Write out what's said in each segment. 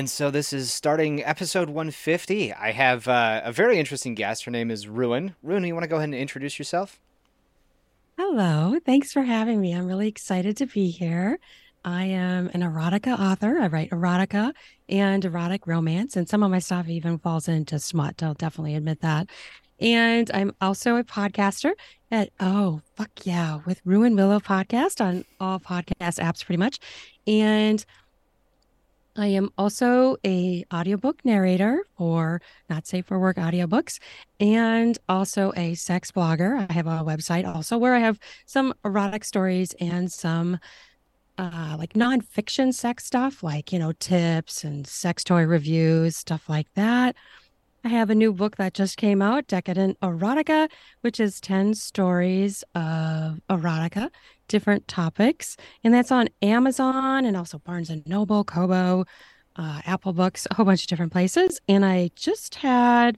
And so this is starting episode 150. I have uh, a very interesting guest. Her name is Ruin. Ruin, you want to go ahead and introduce yourself? Hello. Thanks for having me. I'm really excited to be here. I am an erotica author. I write erotica and erotic romance, and some of my stuff even falls into smut. I'll definitely admit that. And I'm also a podcaster at oh fuck yeah with Ruin Willow podcast on all podcast apps pretty much. And I am also a audiobook narrator for Not Safe for Work audiobooks and also a sex blogger. I have a website also where I have some erotic stories and some uh, like nonfiction sex stuff, like, you know, tips and sex toy reviews, stuff like that. I have a new book that just came out, Decadent Erotica, which is 10 stories of erotica, different topics. And that's on Amazon and also Barnes and Noble, Kobo, uh, Apple Books, a whole bunch of different places. And I just had,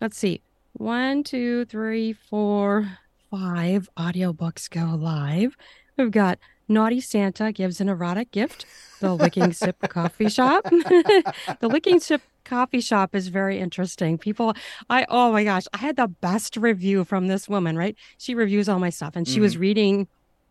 let's see, one, two, three, four, five audiobooks go live. We've got Naughty Santa gives an erotic gift. The Licking Sip Coffee Shop. the Licking Sip Coffee Shop is very interesting. People, I, oh my gosh, I had the best review from this woman, right? She reviews all my stuff and she mm-hmm. was reading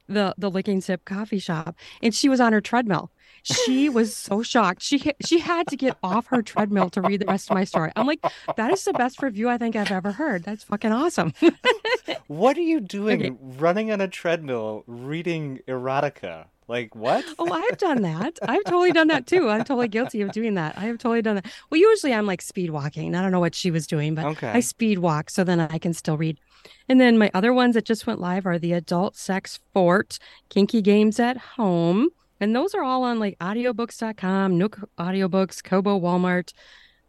the the Licking Sip Coffee Shop and she was on her treadmill. She was so shocked. She she had to get off her treadmill to read the rest of my story. I'm like, that is the best review I think I've ever heard. That's fucking awesome. what are you doing okay. running on a treadmill reading erotica? Like what? oh, I've done that. I've totally done that too. I'm totally guilty of doing that. I have totally done that. Well, usually I'm like speed walking. I don't know what she was doing, but okay. I speed walk so then I can still read. And then my other ones that just went live are the Adult Sex Fort, Kinky Games at Home, and those are all on like audiobooks.com, Nook Audiobooks, Kobo, Walmart,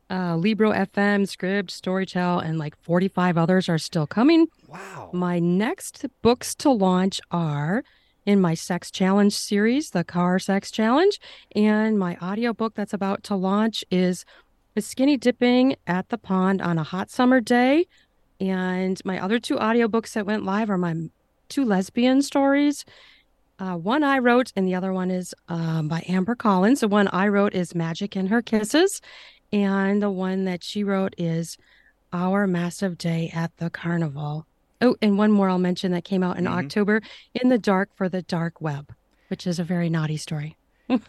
uh, Libro FM, Scribd, Storytel, and like 45 others are still coming. Wow. My next books to launch are in my sex challenge series, the car sex challenge. And my audiobook that's about to launch is Skinny Dipping at the Pond on a Hot Summer Day. And my other two audiobooks that went live are my two lesbian stories. Uh, one I wrote, and the other one is um, by Amber Collins. The one I wrote is Magic in Her Kisses, and the one that she wrote is Our Massive Day at the Carnival. Oh, and one more I'll mention that came out in mm-hmm. October In the Dark for the Dark Web, which is a very naughty story. well,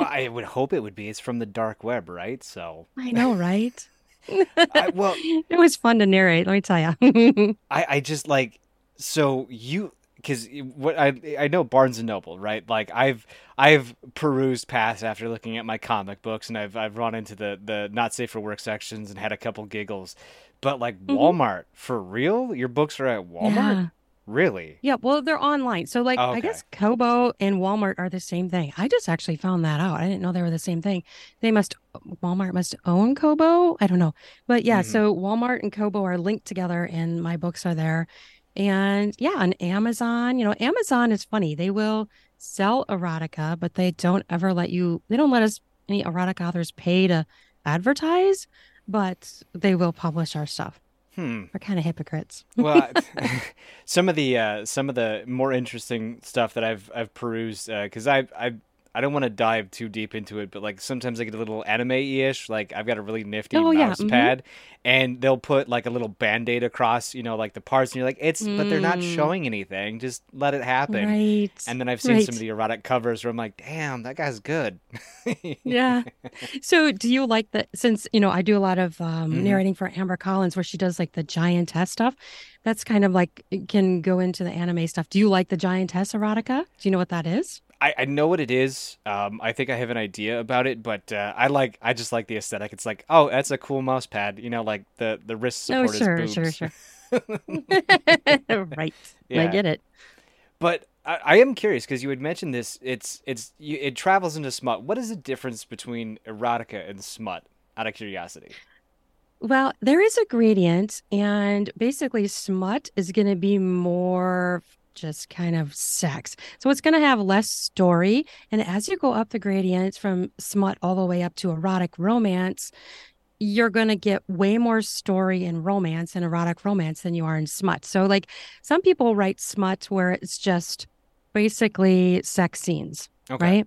I would hope it would be. It's from the dark web, right? So I know, right? I, well, it was fun to narrate. Let me tell you. I, I just like so you because what I I know Barnes and Noble, right? Like I've I've perused past after looking at my comic books, and I've I've run into the the not safe for work sections and had a couple giggles. But like mm-hmm. Walmart, for real, your books are at Walmart. Really? Yeah. Well, they're online, so like okay. I guess Kobo and Walmart are the same thing. I just actually found that out. I didn't know they were the same thing. They must Walmart must own Kobo. I don't know, but yeah. Mm-hmm. So Walmart and Kobo are linked together, and my books are there and yeah, on Amazon, you know, Amazon is funny. They will sell erotica, but they don't ever let you, they don't let us, any erotic authors pay to advertise, but they will publish our stuff. Hmm. We're kind of hypocrites. well, some of the uh, some of the more interesting stuff that I've I've perused because uh, I I I don't want to dive too deep into it, but like sometimes I get a little anime ish. Like I've got a really nifty oh, mouse yeah. pad, mm-hmm. and they'll put like a little band aid across, you know, like the parts, and you're like, it's, mm. but they're not mm. showing anything. Just let it happen. Right. And then I've seen right. some of the erotic covers where I'm like, damn, that guy's good. yeah. So do you like that? Since you know, I do a lot of um, mm-hmm. narrating for Amber Collins, where she does like the giantess stuff. That's kind of like can go into the anime stuff. Do you like the giantess erotica? Do you know what that is? I, I know what it is. Um, I think I have an idea about it, but uh, I like I just like the aesthetic. It's like, oh, that's a cool mouse pad. You know, like the the wrist support oh, sure, is boobs. sure, sure. right. Yeah. I get it. But I, I am curious because you had mentioned this. It's it's you, it travels into smut. What is the difference between erotica and smut? Out of curiosity. Well, there is a gradient, and basically, smut is going to be more just kind of sex. So it's going to have less story. And as you go up the gradient from smut all the way up to erotic romance, you're going to get way more story in romance and erotic romance than you are in smut. So, like, some people write smut where it's just basically sex scenes, okay. right?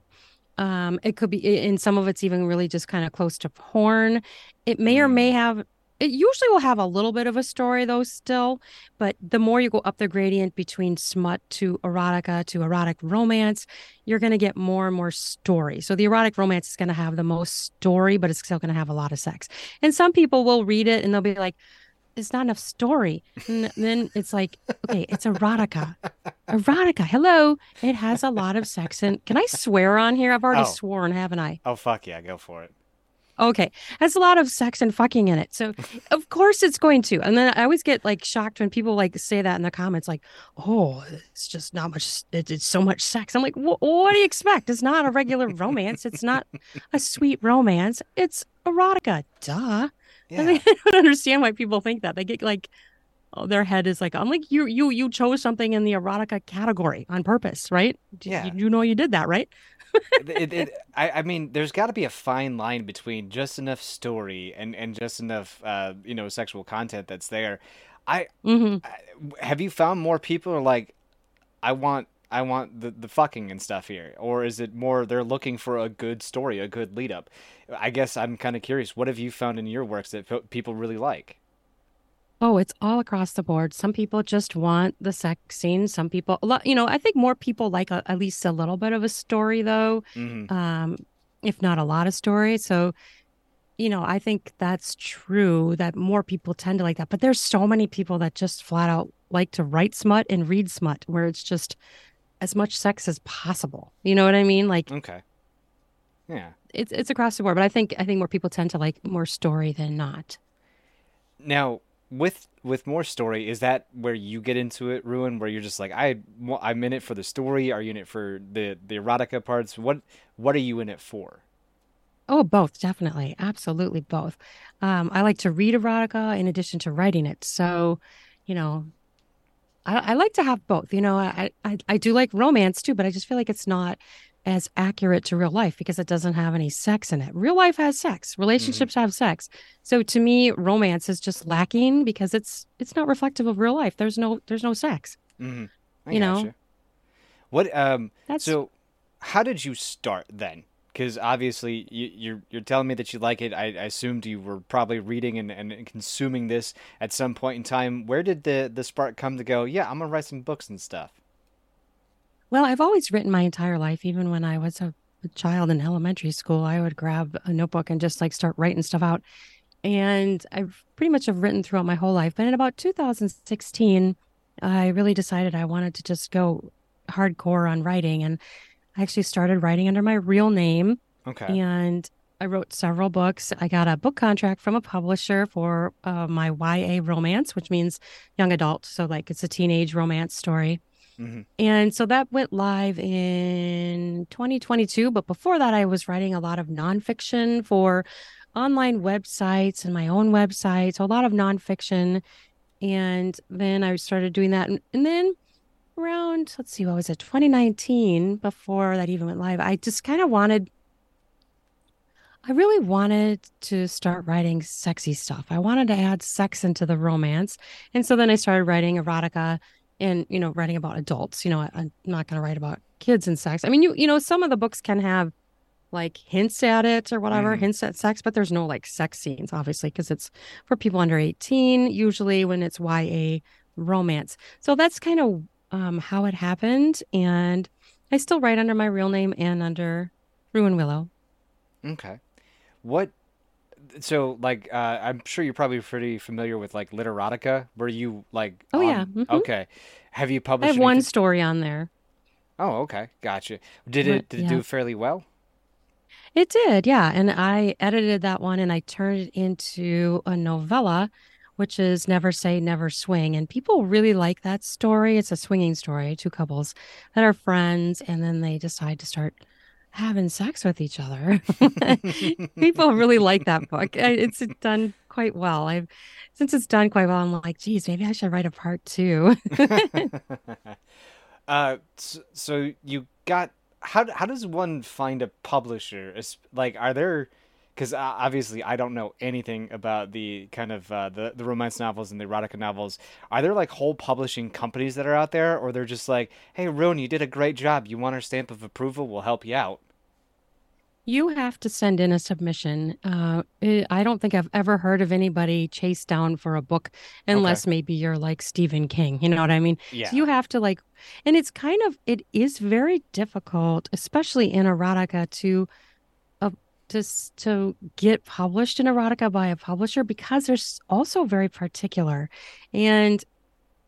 Um, it could be, in some of it's even really just kind of close to porn. It may or may Mm. have, it usually will have a little bit of a story though, still. But the more you go up the gradient between smut to erotica to erotic romance, you're going to get more and more story. So the erotic romance is going to have the most story, but it's still going to have a lot of sex. And some people will read it and they'll be like, it's not enough story. And then it's like, okay, it's erotica. Erotica. Hello. It has a lot of sex. And can I swear on here? I've already Oh. sworn, haven't I? Oh fuck yeah, go for it. Okay. Has a lot of sex and fucking in it. So of course it's going to. And then I always get like shocked when people like say that in the comments, like, oh, it's just not much, it, it's so much sex. I'm like, what do you expect? It's not a regular romance. It's not a sweet romance. It's erotica. Duh. I Yeah. I don't understand why people think that. They get like, oh, their head is like, I'm like, you you you chose something in the erotica category on purpose, right? Yeah. You, you know you did that, right? It, it, I, I mean, there's got to be a fine line between just enough story and, and just enough, uh, you know, sexual content that's there. I, hmm I have you found more people are like, I want, I want the the fucking and stuff here, or is it more they're looking for a good story, a good lead up? I guess I'm kind of curious. What have you found in your works that pe- people really like? Oh, it's all across the board. Some people just want the sex scene. Some people, a lot, you know, I think more people like a, at least a little bit of a story, though, hmm um, if not a lot of story. So, you know, I think that's true that more people tend to like that. But there's so many people that just flat out like to write smut and read smut, where it's just as much sex as possible. You know what I mean? Like Okay. Yeah. it's it's across the board. But I think I think more people tend to like more story than not. Now, with with more story, is that where you get into it, Ruin? Where you're just like, I, I'm in it for the story. Are you in it for the the erotica parts? What what are you in it for? Oh, both, definitely. Absolutely both. Um, I like to read erotica in addition to writing it. So, you know, I, I like to have both. You know, I, I I do like romance too, but I just feel like it's not as accurate to real life because it doesn't have any sex in it. Real life has sex. Relationships have sex. So to me, romance is just lacking because it's it's not reflective of real life. There's no there's no sex. hmm I You know? gotcha. What um That's so how did you start then? Because obviously you, you're you're telling me that you like it. I, I assumed you were probably reading and, and consuming this at some point in time. Where did the the spark come to go? Yeah, I'm gonna write some books and stuff. Well, I've always written my entire life. Even when I was a, a child in elementary school, I would grab a notebook and just like start writing stuff out. And I've pretty much have written throughout my whole life. But in about 2016, I really decided I wanted to just go hardcore on writing. And I actually started writing under my real name. Okay. And I wrote several books. I got a book contract from a publisher for uh, my YA romance, which means young adult. So, like, it's a teenage romance story. Hmm And so that went live in 2022. But before that, I was writing a lot of nonfiction for online websites and my own website. So a lot of nonfiction. And then I started doing that. And, and then around, let's see, what was it, 2019, before that even went live, I just kind of wanted, I really wanted to start writing sexy stuff. I wanted to add sex into the romance. And so then I started writing erotica and you know writing about adults you know I, i'm not going to write about kids and sex i mean you you know some of the books can have like hints at it or whatever Mhm. hints at sex but there's no like sex scenes obviously because it's for people under 18 usually when it's ya romance so that's kind of um, how it happened and i still write under my real name and under ruin willow Okay. What? So, like, uh, I'm sure you're probably pretty familiar with like Literotica. Were you like Oh, on? yeah. Mhm. Okay. Have you published? i have one story on there Oh, okay. Gotcha. Did it did it yeah. do fairly well? It did, yeah. And I edited that one and I turned it into a novella, which is Never Say, Never Swing. And people really like that story. It's a swinging story, two couples that are friends and then they decide to start having sex with each other. People really like that book. It's done quite well. I've since it's done quite well, I'm like, geez, maybe I should write a part two. Uh, so you got how how does one find a publisher? Like, are there? Because uh, obviously I don't know anything about the kind of uh, the the romance novels and the erotica novels. Are there like whole publishing companies that are out there, or they're just like, "Hey, Ruin, you did a great job. You want our stamp of approval? We'll help you out." You have to send in a submission. Uh, eh, I don't think I've ever heard of anybody chased down for a book Okay. unless maybe you're like Stephen King. You know what I mean? So Yeah. you have to like, and it's kind of, it is very difficult, especially in erotica, to to to get published in erotica by a publisher because they're also very particular, and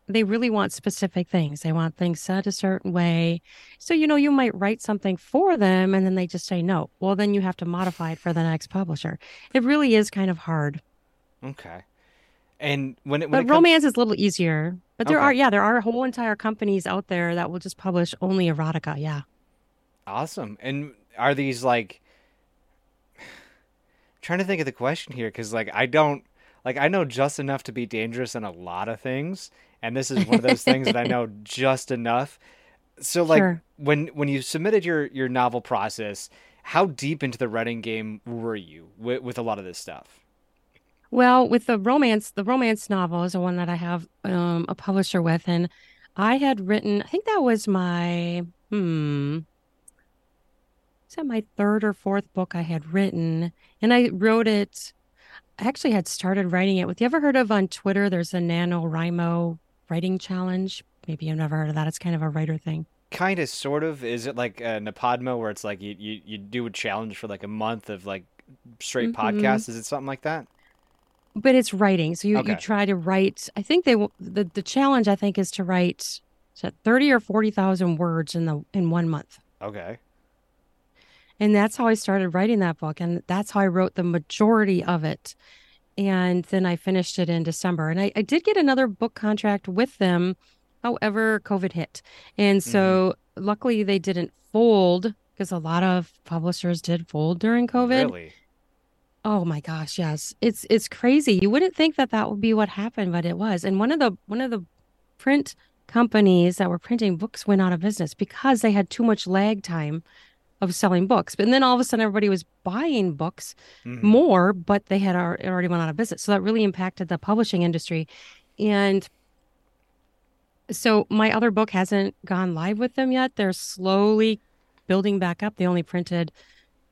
they really want specific things. They want things said a certain way. So, you know, you might write something for them and then they just say no. Well, then you have to modify it for the next publisher. It really is kind of hard. Okay. And when it when it But comes romance is a little easier. But there Okay. are, yeah, there are whole entire companies out there that will just publish only erotica. Yeah. Awesome. And are these like trying to think of the question here because like I don't like I know just enough to be dangerous in a lot of things, and this is one of those things that I know just enough. So like Sure. when when you submitted your your novel process, how deep into the writing game were you with, with a lot of this stuff? Well, with the romance, the romance novel is the one that I have um, a publisher with, and I had written, I think that was my, hmm, that my third or fourth book I had written, and I wrote it. I actually had started writing it with. You ever heard of on Twitter? There's a NaNoWriMo writing challenge. Maybe you've never heard of that. It's kind of a writer thing. Kind of, sort of. Is it like a Napodmo where it's like you, you you do a challenge for like a month of like straight hmm podcasts? Is it something like that? But it's writing, so you you try to write. I think they the the challenge I think is to write is 30 or 40,000 words in the in one month. Okay. And that's how I started writing that book. And that's how I wrote the majority of it. And then I finished it in December. And I, I did get another book contract with them. However, COVID hit. And so mm-hmm. luckily they didn't fold because a lot of publishers did fold during COVID. Really? Oh my gosh, yes. It's it's crazy. You wouldn't think that that would be what happened, but it was. And one of the one of the print companies that were printing books went out of business because they had too much lag time of selling books. But then all of a sudden, everybody was buying books hmm more, but they had already went out of business. So that really impacted the publishing industry. And so my other book hasn't gone live with them yet. They're slowly building back up. They only printed,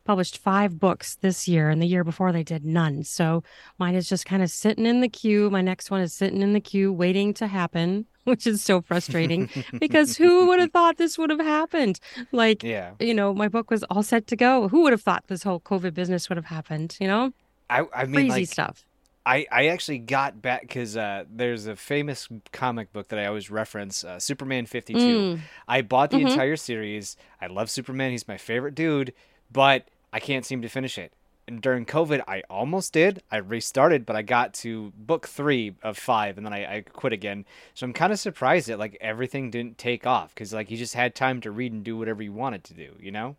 published five books this year, and the year before they did none. So mine is just kind of sitting in the queue. My next one is sitting in the queue, waiting to happen. Which is so frustrating because who would have thought this would have happened? Like, Yeah. you know, my book was all set to go. Who would have thought this whole COVID business would have happened? You know, I I mean crazy like stuff. I I actually got back because uh, there's a famous comic book that I always reference, uh, Superman 52. Mm, I bought the hmm entire series. I love Superman. He's my favorite dude, but I can't seem to finish it. And during COVID, I almost did. I restarted, but I got to book three of five, and then I, I quit again. So I'm kind of surprised that like everything didn't take off because like you just had time to read and do whatever you wanted to do, you know?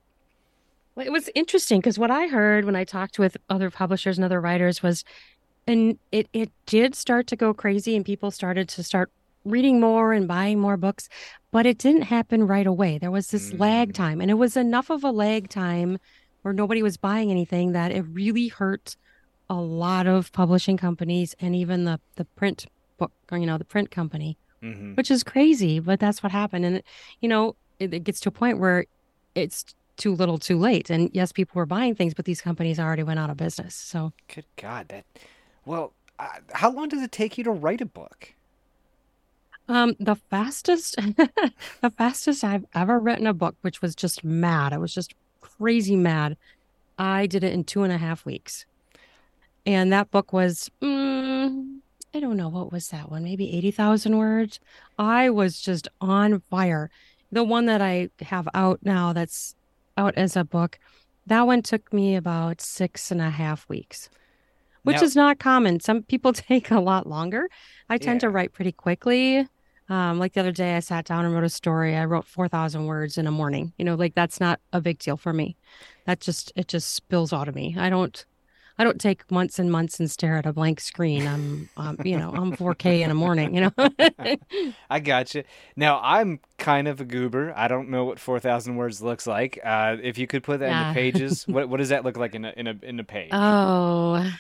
Well, it was interesting because what I heard when I talked with other publishers and other writers was, and it it did start to go crazy, and people started to start reading more and buying more books, but it didn't happen right away. There was this lag Mm, time, and it was enough of a lag time where nobody was buying anything that it really hurt a lot of publishing companies and even the the print book, or, you know, the print company, hmm which is crazy, but that's what happened. And you know, it, it gets to a point where it's too little, too late. And yes, people were buying things, but these companies already went out of business. So, Good God, that. Well, uh, how long does it take you to write a book? um, the fastest, the fastest I've ever written a book, which was just mad. I was just crazy mad. I did it in two and a half weeks. And that book was, mm, I don't know, what was that one? Maybe 80,000 words. I was just on fire. The one that I have out now that's out as a book, that one took me about six and a half weeks, which Now, is not common. Some people take a lot longer. I tend to write pretty quickly. Um, like the other day, I sat down and wrote a story. I wrote 4,000 words in a morning. You know, like that's not a big deal for me. That just, it just spills out of me. I don't, I don't take months and months and stare at a blank screen. I'm, um, you know, I'm 4K in a morning, you know? I got you. Now, I'm kind of a goober. I don't know what 4,000 words looks like. Uh, if you could put that into Yeah. pages, what what does that look like in a in a in a page? Oh,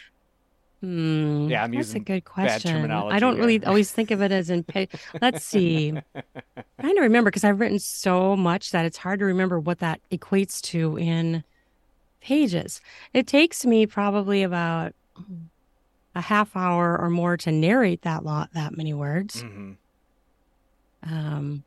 hmm. Yeah, I'm That's a using good bad question. I don't here. really always think of it as in pay. Let's see. i Trying to remember because I've written so much that it's hard to remember what that equates to in pages. It takes me probably about a half hour or more to narrate that lot that many words. hmm Um,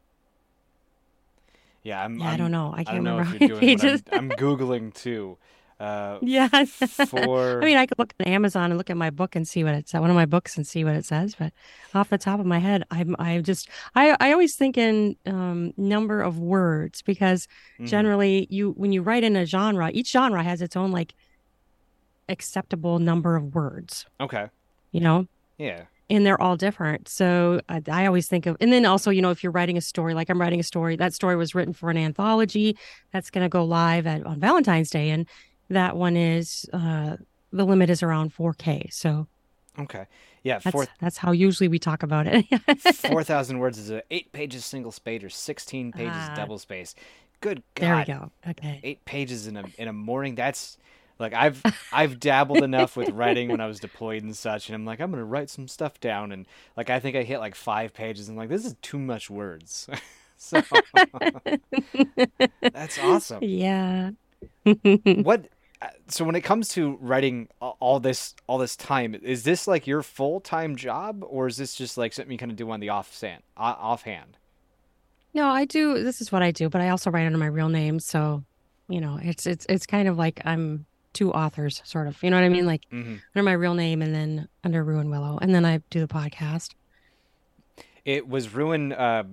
Yeah, I'm. yeah, I I'm- don't know. I I can't know remember if how you're many doing pages. I'm, I'm googling too. Uh, Yeah. for I mean, I could look at Amazon and look at my book and see what it's one of my books and see what it says. But off the top of my head, I'm I just I I always think in um, number of words because mhm. generally you when you write in a genre, each genre has its own like acceptable number of words. Okay. You know, Yeah. and they're all different. So I, I always think of, and then also, you know, if you're writing a story, like I'm writing a story, that story was written for an anthology that's going to go live at, on Valentine's Day, and that one is uh, the limit is around 4K. So Okay. Yeah. that's Four that's how usually we talk about it. four thousand words is a eight pages single spaced or sixteen pages Ah. double space. Good God. there we go. Okay. Eight pages in a in a morning. That's like I've I've dabbled enough with writing when I was deployed and such, and I'm like I'm gonna write some stuff down, and like I think I hit like five pages, and I'm like this is too much words. so that's awesome. Yeah. what uh, so when it comes to writing all this all this time is this like your full-time job or is this just like something you kind of do on the offhand offhand No, I do. This is what I do, but I also write under my real name. So, you know, it's it's it's kind of like I'm two authors, sort of. You know what I mean? Like hmm under my real name and then under Ruin Willow, and then I do the podcast. it was ruin uh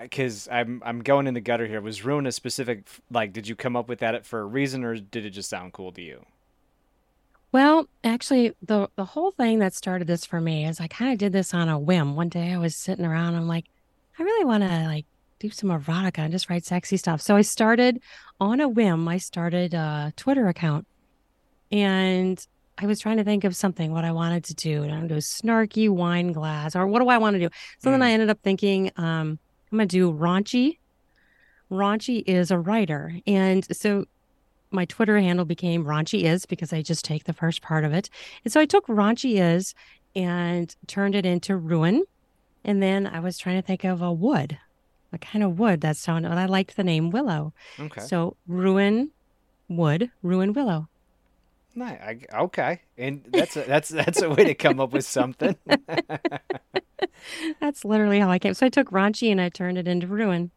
because I'm I'm going in the gutter here. Was ruin a specific like? Did you come up with that for a reason, or did it just sound cool to you? Well, actually, the the whole thing that started this for me is I kind of did this on a whim. One day I was sitting around, I'm like, I really want to like do some erotica and just write sexy stuff. So I started on a whim. I started a Twitter account, and I was trying to think of something what I wanted to do. And I'm do a snarky wine glass, or what do I want to do? So then Mm. I ended up thinking, um, I'm gonna do raunchy. Raunchy is a writer, and so my Twitter handle became Raunchy Is because I just take the first part of it. And so I took Raunchy Is and turned it into Ruin. And then I was trying to think of a wood, a kind of wood that sounded, and I liked the name Willow. Okay, So Ruin Wood, Ruin Willow. nice. I, okay, and that's a, that's that's a way to come up with something. That's literally how I came. So I took Raunchy and I turned it into Ruin.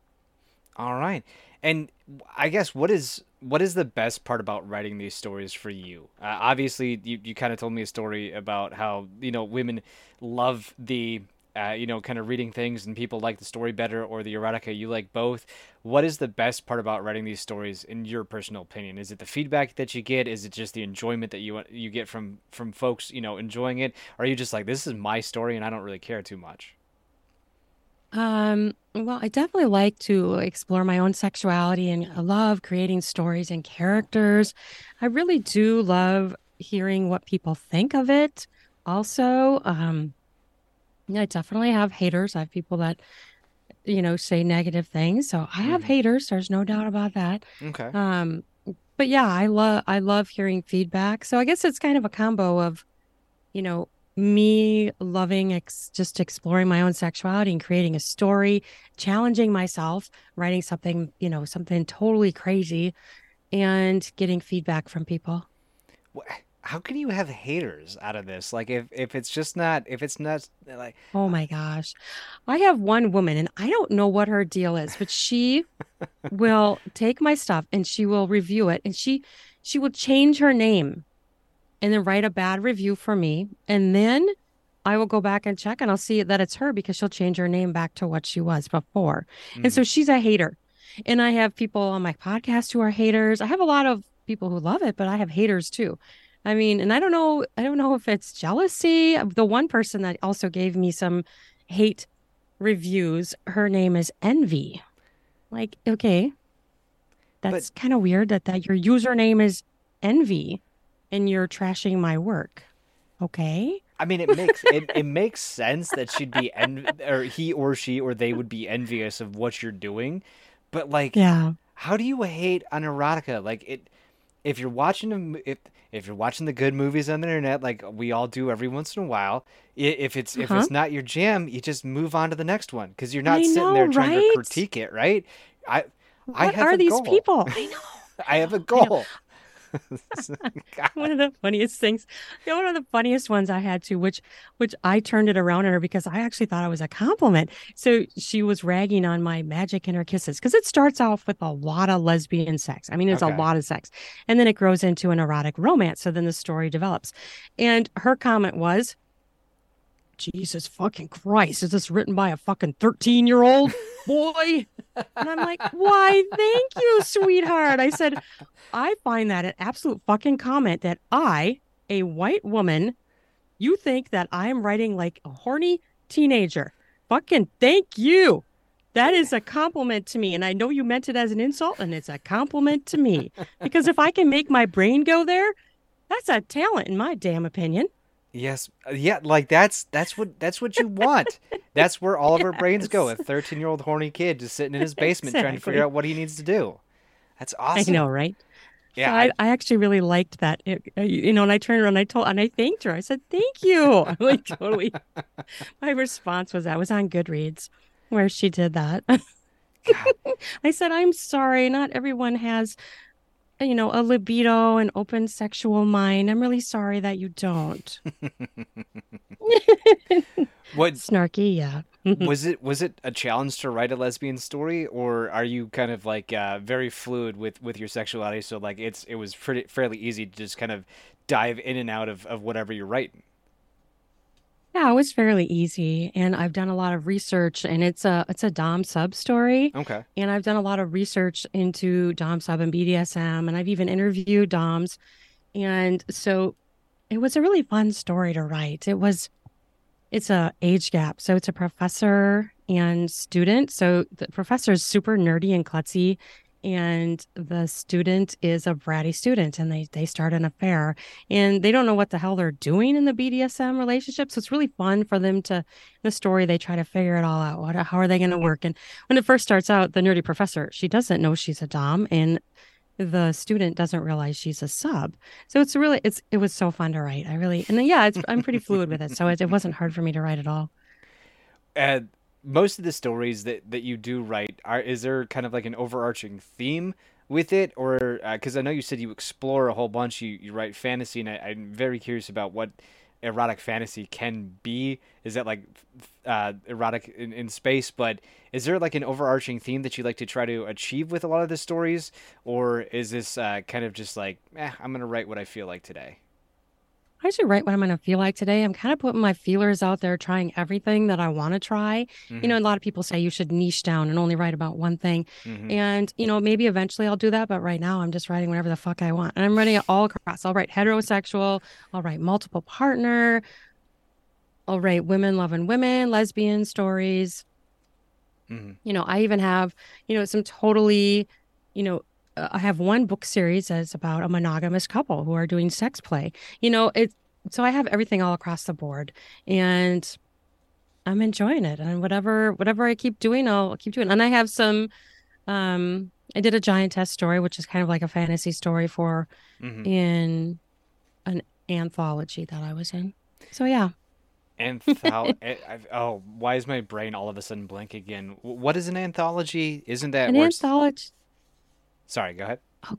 All right. And I guess what is what is the best part about writing these stories for you? Uh, obviously, you, you kind of told me a story about how you know women love the uh, you know kind of reading things and people like the story better or the erotica. You like both. What is the best part about writing these stories in your personal opinion? Is it the feedback that you get? Is it just the enjoyment that you you get from from folks you know enjoying it? Or are you just like this is my story and I don't really care too much? Um, well, I definitely like to explore my own sexuality and I love creating stories and characters. I really do love hearing what people think of it. Also, um, I definitely have haters. I have people that, you know, say negative things. So I have Mhm. haters. There's no doubt about that. Okay. Um, but yeah, I love I love hearing feedback. So I guess it's kind of a combo of, you know, me loving ex just exploring my own sexuality and creating a story, challenging myself, writing something, you know, something totally crazy, and getting feedback from people. Wh- How can you have haters out of this? Like if if it's just not if it's not like Oh my gosh. I have one woman and I don't know what her deal is, but she will take my stuff and she will review it and she she will change her name and then write a bad review for me and then I will go back and check and I'll see that it's her because she'll change her name back to what she was before. And mm, so she's a hater. And I have people on my podcast who are haters. I have a lot of people who love it, but I have haters too. I mean, and I don't know, I don't know if it's jealousy. The one person that also gave me some hate reviews, her name is Envy. Like, okay, that's kind of weird that that your username is Envy and you're trashing my work. Okay. I mean it makes it, it makes sense that she'd be en- or he or she or they would be envious of what you're doing. But like Yeah. how do you hate on erotica? Like it if you're watching a if if you're watching the good movies on the internet like we all do every once in a while, if it's if Uh-huh. it's not your jam, you just move on to the next one cuz you're not I sitting there know, trying to critique it, right? I I have are a these goal. people? I know. I have a know. goal. one of the funniest things, you know, one of the funniest ones I had to, which which I turned it around on her because I actually thought it was a compliment. So she was ragging on my magic in her kisses because it starts off with a lot of lesbian sex. I mean, there's okay. a lot of sex, and then it grows into an erotic romance. So then the story develops, and her comment was, Jesus fucking Christ, is this written by a fucking 13 year old boy? and I'm like, why, thank you, sweetheart. I said, I find that an absolute fucking comment that I, a white woman, you think that I am writing like a horny teenager. Fucking thank you. That is a compliment to me. And I know you meant it as an insult, and it's a compliment to me. Because if I can make my brain go there, that's a talent, in my damn opinion. Yes, uh, yeah, like that's that's what that's what you want. that's where all of yes. our brains go. A thirteen-year-old horny kid just sitting in his basement exactly. trying to figure out what he needs to do. That's awesome. I know, right? Yeah, so I, I, actually really liked that. It, uh, you know, and I turned around, and I told, and I thanked her. I said, "Thank you." I'm like totally. My response was that was on Goodreads, where she did that. I said, "I'm sorry. Not everyone has you know, a libido and open sexual mind. I'm really sorry that you don't. what snarky, yeah. was it was it a challenge to write a lesbian story or are you kind of like uh, very fluid with with your sexuality so like it's it was pretty fairly easy to just kind of dive in and out of of whatever you're writing? Yeah, it was fairly easy, and I've done a lot of research, and it's a it's a dom sub story. Okay. And I've done a lot of research into dom sub and BDSM, and I've even interviewed doms, and so it was a really fun story to write. It was, it's a age gap, so it's a professor and student. So the professor is super nerdy and klutzy, and the student is a bratty student and they they start an affair and they don't know what the hell they're doing in the BDSM relationship. So it's really fun for them to in the story they try to figure it all out. What how are they going to work? And when it first starts out the nerdy professor she doesn't know she's a dom and the student doesn't realize she's a sub. So it's really it's it was so fun to write. I really and then, yeah it's i'm pretty fluid with it so it, it wasn't hard for me to write at all. And most of the stories that that you do write are is there kind of like an overarching theme with it? Or because uh, i know you said you explore a whole bunch. You, you write fantasy and I, i'm very curious about what erotic fantasy can be. Is that like uh, erotic in, in space? But is there like an overarching theme that you like to try to achieve with a lot of the stories? Or is this uh, kind of just like eh, i'm gonna write what i feel like today I should write what I'm going to feel like today. I'm kind of putting my feelers out there, trying everything that I want to try. Mm-hmm. You know, mm-hmm. a lot of people say you should niche down and only write about one thing. Mm-hmm. And, you know, maybe eventually I'll do that. But right now I'm just writing whatever the fuck I want. And I'm writing it all across. I'll write heterosexual, I'll write multiple partner, I'll write women loving women, lesbian stories. Mm-hmm. You know, I even have, you know, some totally, you know, I have one book series that's about a monogamous couple who are doing sex play. You know, it so I have everything all across the board and I'm enjoying it. And whatever whatever I keep doing, I'll keep doing. And I have some um I did a giantess story, which is kind of like a fantasy story for mm-hmm. in an anthology that I was in. So yeah. Anthol- eh, oh, why is my brain all of a sudden blank again? What is an anthology? Isn't that an anthology? Sorry, go ahead. Oh,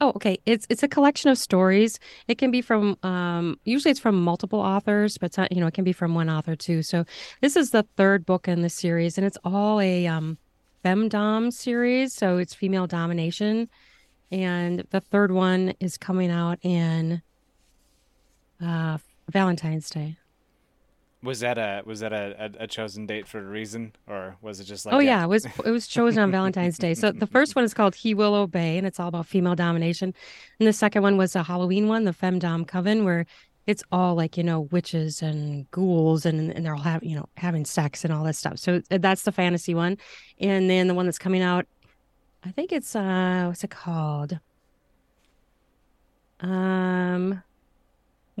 oh, okay. It's it's a collection of stories. It can be from um usually it's from multiple authors, but you know, it can be from one author too. So this is the third book in the series and it's all a um femdom series, so it's female domination. And the third one is coming out in uh Valentine's Day. Was that a was that a, a, chosen date for a reason, or was it just like? Oh yeah, it was it was chosen on Valentine's Day. So the first one is called He Will Obey, and it's all about female domination. And the second one was a Halloween one, the Femdom Coven, where it's all like you know witches and ghouls, and and they're all having you know having sex and all this stuff. So uh, that's the fantasy one, and then the one that's coming out, I think it's uh what's it called? Um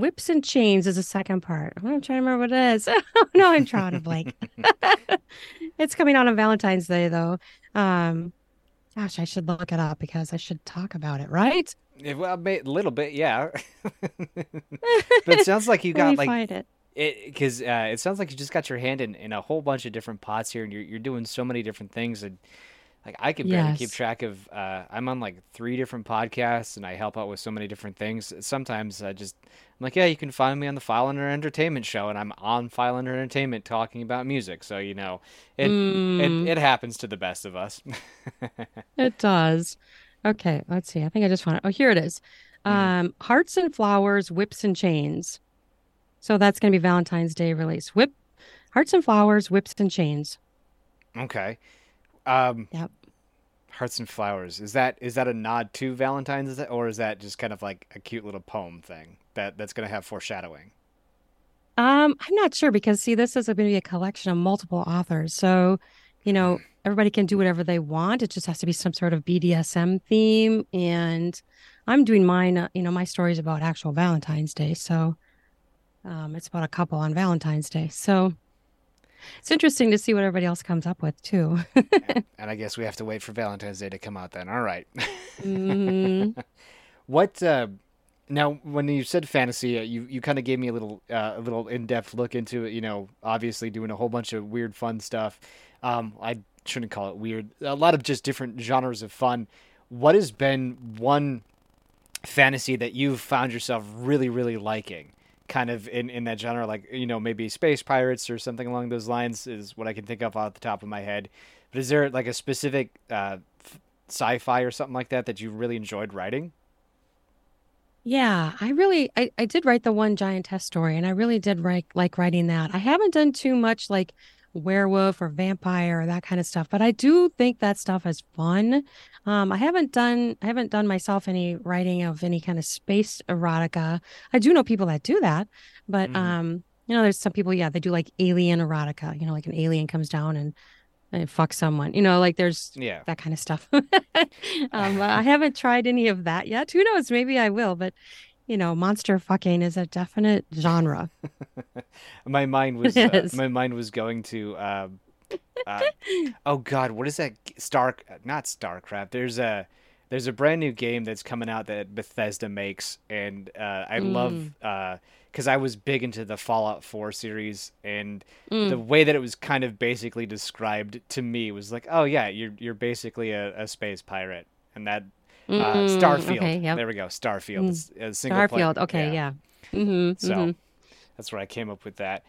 Whips and Chains is the second part. I'm trying to remember what it is. oh, no, I'm trying to blank. it's coming out on Valentine's Day, though. Um, gosh, I should look it up because I should talk about it, right? Yeah, well, a little bit, yeah. but it sounds like you got like find it because it, uh, it sounds like you just got your hand in, in a whole bunch of different pots here, and you're you're doing so many different things. And like I can barely keep track of. Uh, I'm on like three different podcasts, and I help out with so many different things. Sometimes I just I'm like, yeah, you can find me on the Filelander Entertainment Show, and I'm on Filelander Entertainment talking about music. So you know, it mm. it, it happens to the best of us. it does. Okay, let's see. I think I just found it. Oh, here it is. Mm. Um, Hearts and Flowers, Whips and Chains. So that's going to be Valentine's Day release. Whip, Hearts and Flowers, Whips and Chains. Okay. Um, yep. Hearts and Flowers. Is that is that a nod to Valentine's, or is that just kind of like a cute little poem thing that that's going to have foreshadowing? Um, I'm not sure because see, this is going to be a collection of multiple authors, so you know hmm. everybody can do whatever they want. It just has to be some sort of BDSM theme, and I'm doing mine. Uh, you know, my story is about actual Valentine's Day, so um, it's about a couple on Valentine's Day. So it's interesting to see what everybody else comes up with too. and, and, I guess we have to wait for Valentine's Day to come out then. All right. mm-hmm. What uh, now? When you said fantasy, uh, you you kind of gave me a little uh, a little in depth look into it. You know, obviously doing a whole bunch of weird, fun stuff. Um, I shouldn't call it weird. A lot of just different genres of fun. What has been one fantasy that you've found yourself really, really liking? Kind of in, in that genre, like you know maybe space pirates or something along those lines is what I can think of off the top of my head. But is there like a specific uh, sci-fi or something like that that you really enjoyed writing? Yeah, I really I, I did write the one giantess story, and I really did write like writing that. I haven't done too much like werewolf or vampire or that kind of stuff. But I do think that stuff is fun. Um, I haven't done I haven't done myself any writing of any kind of space erotica. I do know people that do that, but mm. um, you know, there's some people, yeah, they do like alien erotica. You know, like an alien comes down and and fuck someone. You know, like there's yeah that kind of stuff. um, I haven't tried any of that yet. Who knows? Maybe I will. But you know, monster fucking is a definite genre. my mind was uh, my mind was going to uh, uh, oh god, what is that Star not StarCraft. There's a there's a brand new game that's coming out that Bethesda makes and uh, I mm. love because uh, I was big into the Fallout 4 series, and mm. the way that it was kind of basically described to me was like, oh yeah, you're you're basically a, a space pirate, and that uh, mm, Starfield. Okay, yep. There we go. Starfield. Mm. A single Starfield. Player. Okay, yeah. yeah. Mm-hmm, so mm-hmm. that's where I came up with that.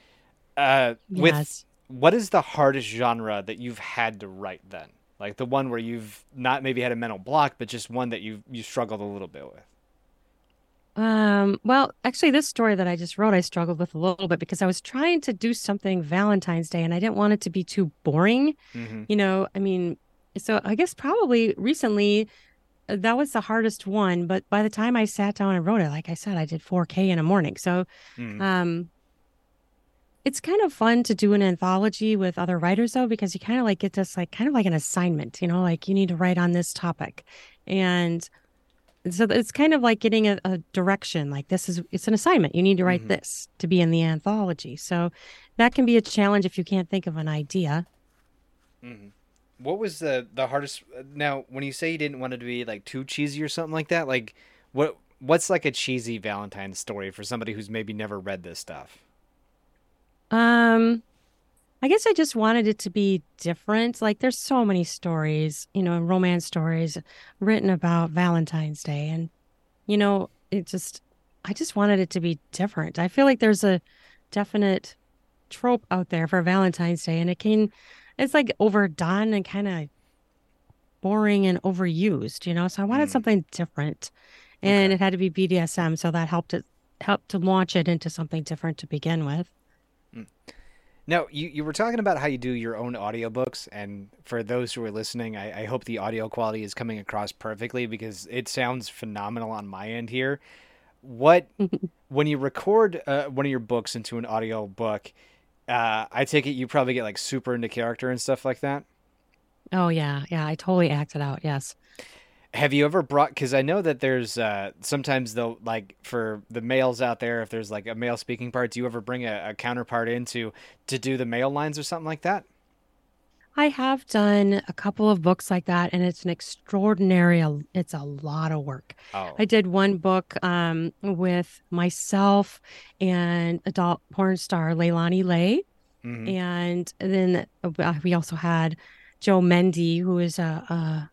Uh, yes. With what is the hardest genre that you've had to write then? Like the one where you've not maybe had a mental block, but just one that you you struggled a little bit with. Um, well, actually this story that I just wrote, I struggled with a little bit because I was trying to do something Valentine's Day and I didn't want it to be too boring. Mm-hmm. You know, I mean, so I guess probably recently that was the hardest one. But by the time I sat down and wrote it, like I said, I did 4K in a morning. So, mm. um, it's kind of fun to do an anthology with other writers though, because you kind of like get this like kind of like an assignment, you know, like you need to write on this topic. And so it's kind of like getting a, a direction like this is it's an assignment you need to write mm-hmm. this to be in the anthology so that can be a challenge if you can't think of an idea mm-hmm what was the the hardest now when you say you didn't want it to be like too cheesy or something like that like what what's like a cheesy Valentine's story for somebody who's maybe never read this stuff? Um i guess i just wanted it to be different. Like there's so many stories you know romance stories written about valentine's day and you know it just i just wanted it to be different. I feel like there's a definite trope out there for valentine's day and it can it's like overdone and kind of boring and overused, you know. So I wanted mm. something different, and okay. it had to be BDSM, so that helped it helped to launch it into something different to begin with. Mm. Now, you, you were talking about how you do your own audiobooks, and for those who are listening, I, I hope the audio quality is coming across perfectly because it sounds phenomenal on my end here. What when you record uh, one of your books into an audio book, uh, I take it you probably get like super into character and stuff like that. Oh yeah, yeah. I totally acted out. Yes. Have you ever brought? Because I know that there's uh, sometimes though, like for the males out there, if there's like a male speaking part, do you ever bring a, a counterpart into to do the male lines or something like that? I have done a couple of books like that, and it's an extraordinary. It's a lot of work. Oh. I did one book um, with myself and adult porn star Leilani Lei, mm-hmm. and then uh, we also had Joe Mendy, who is a, a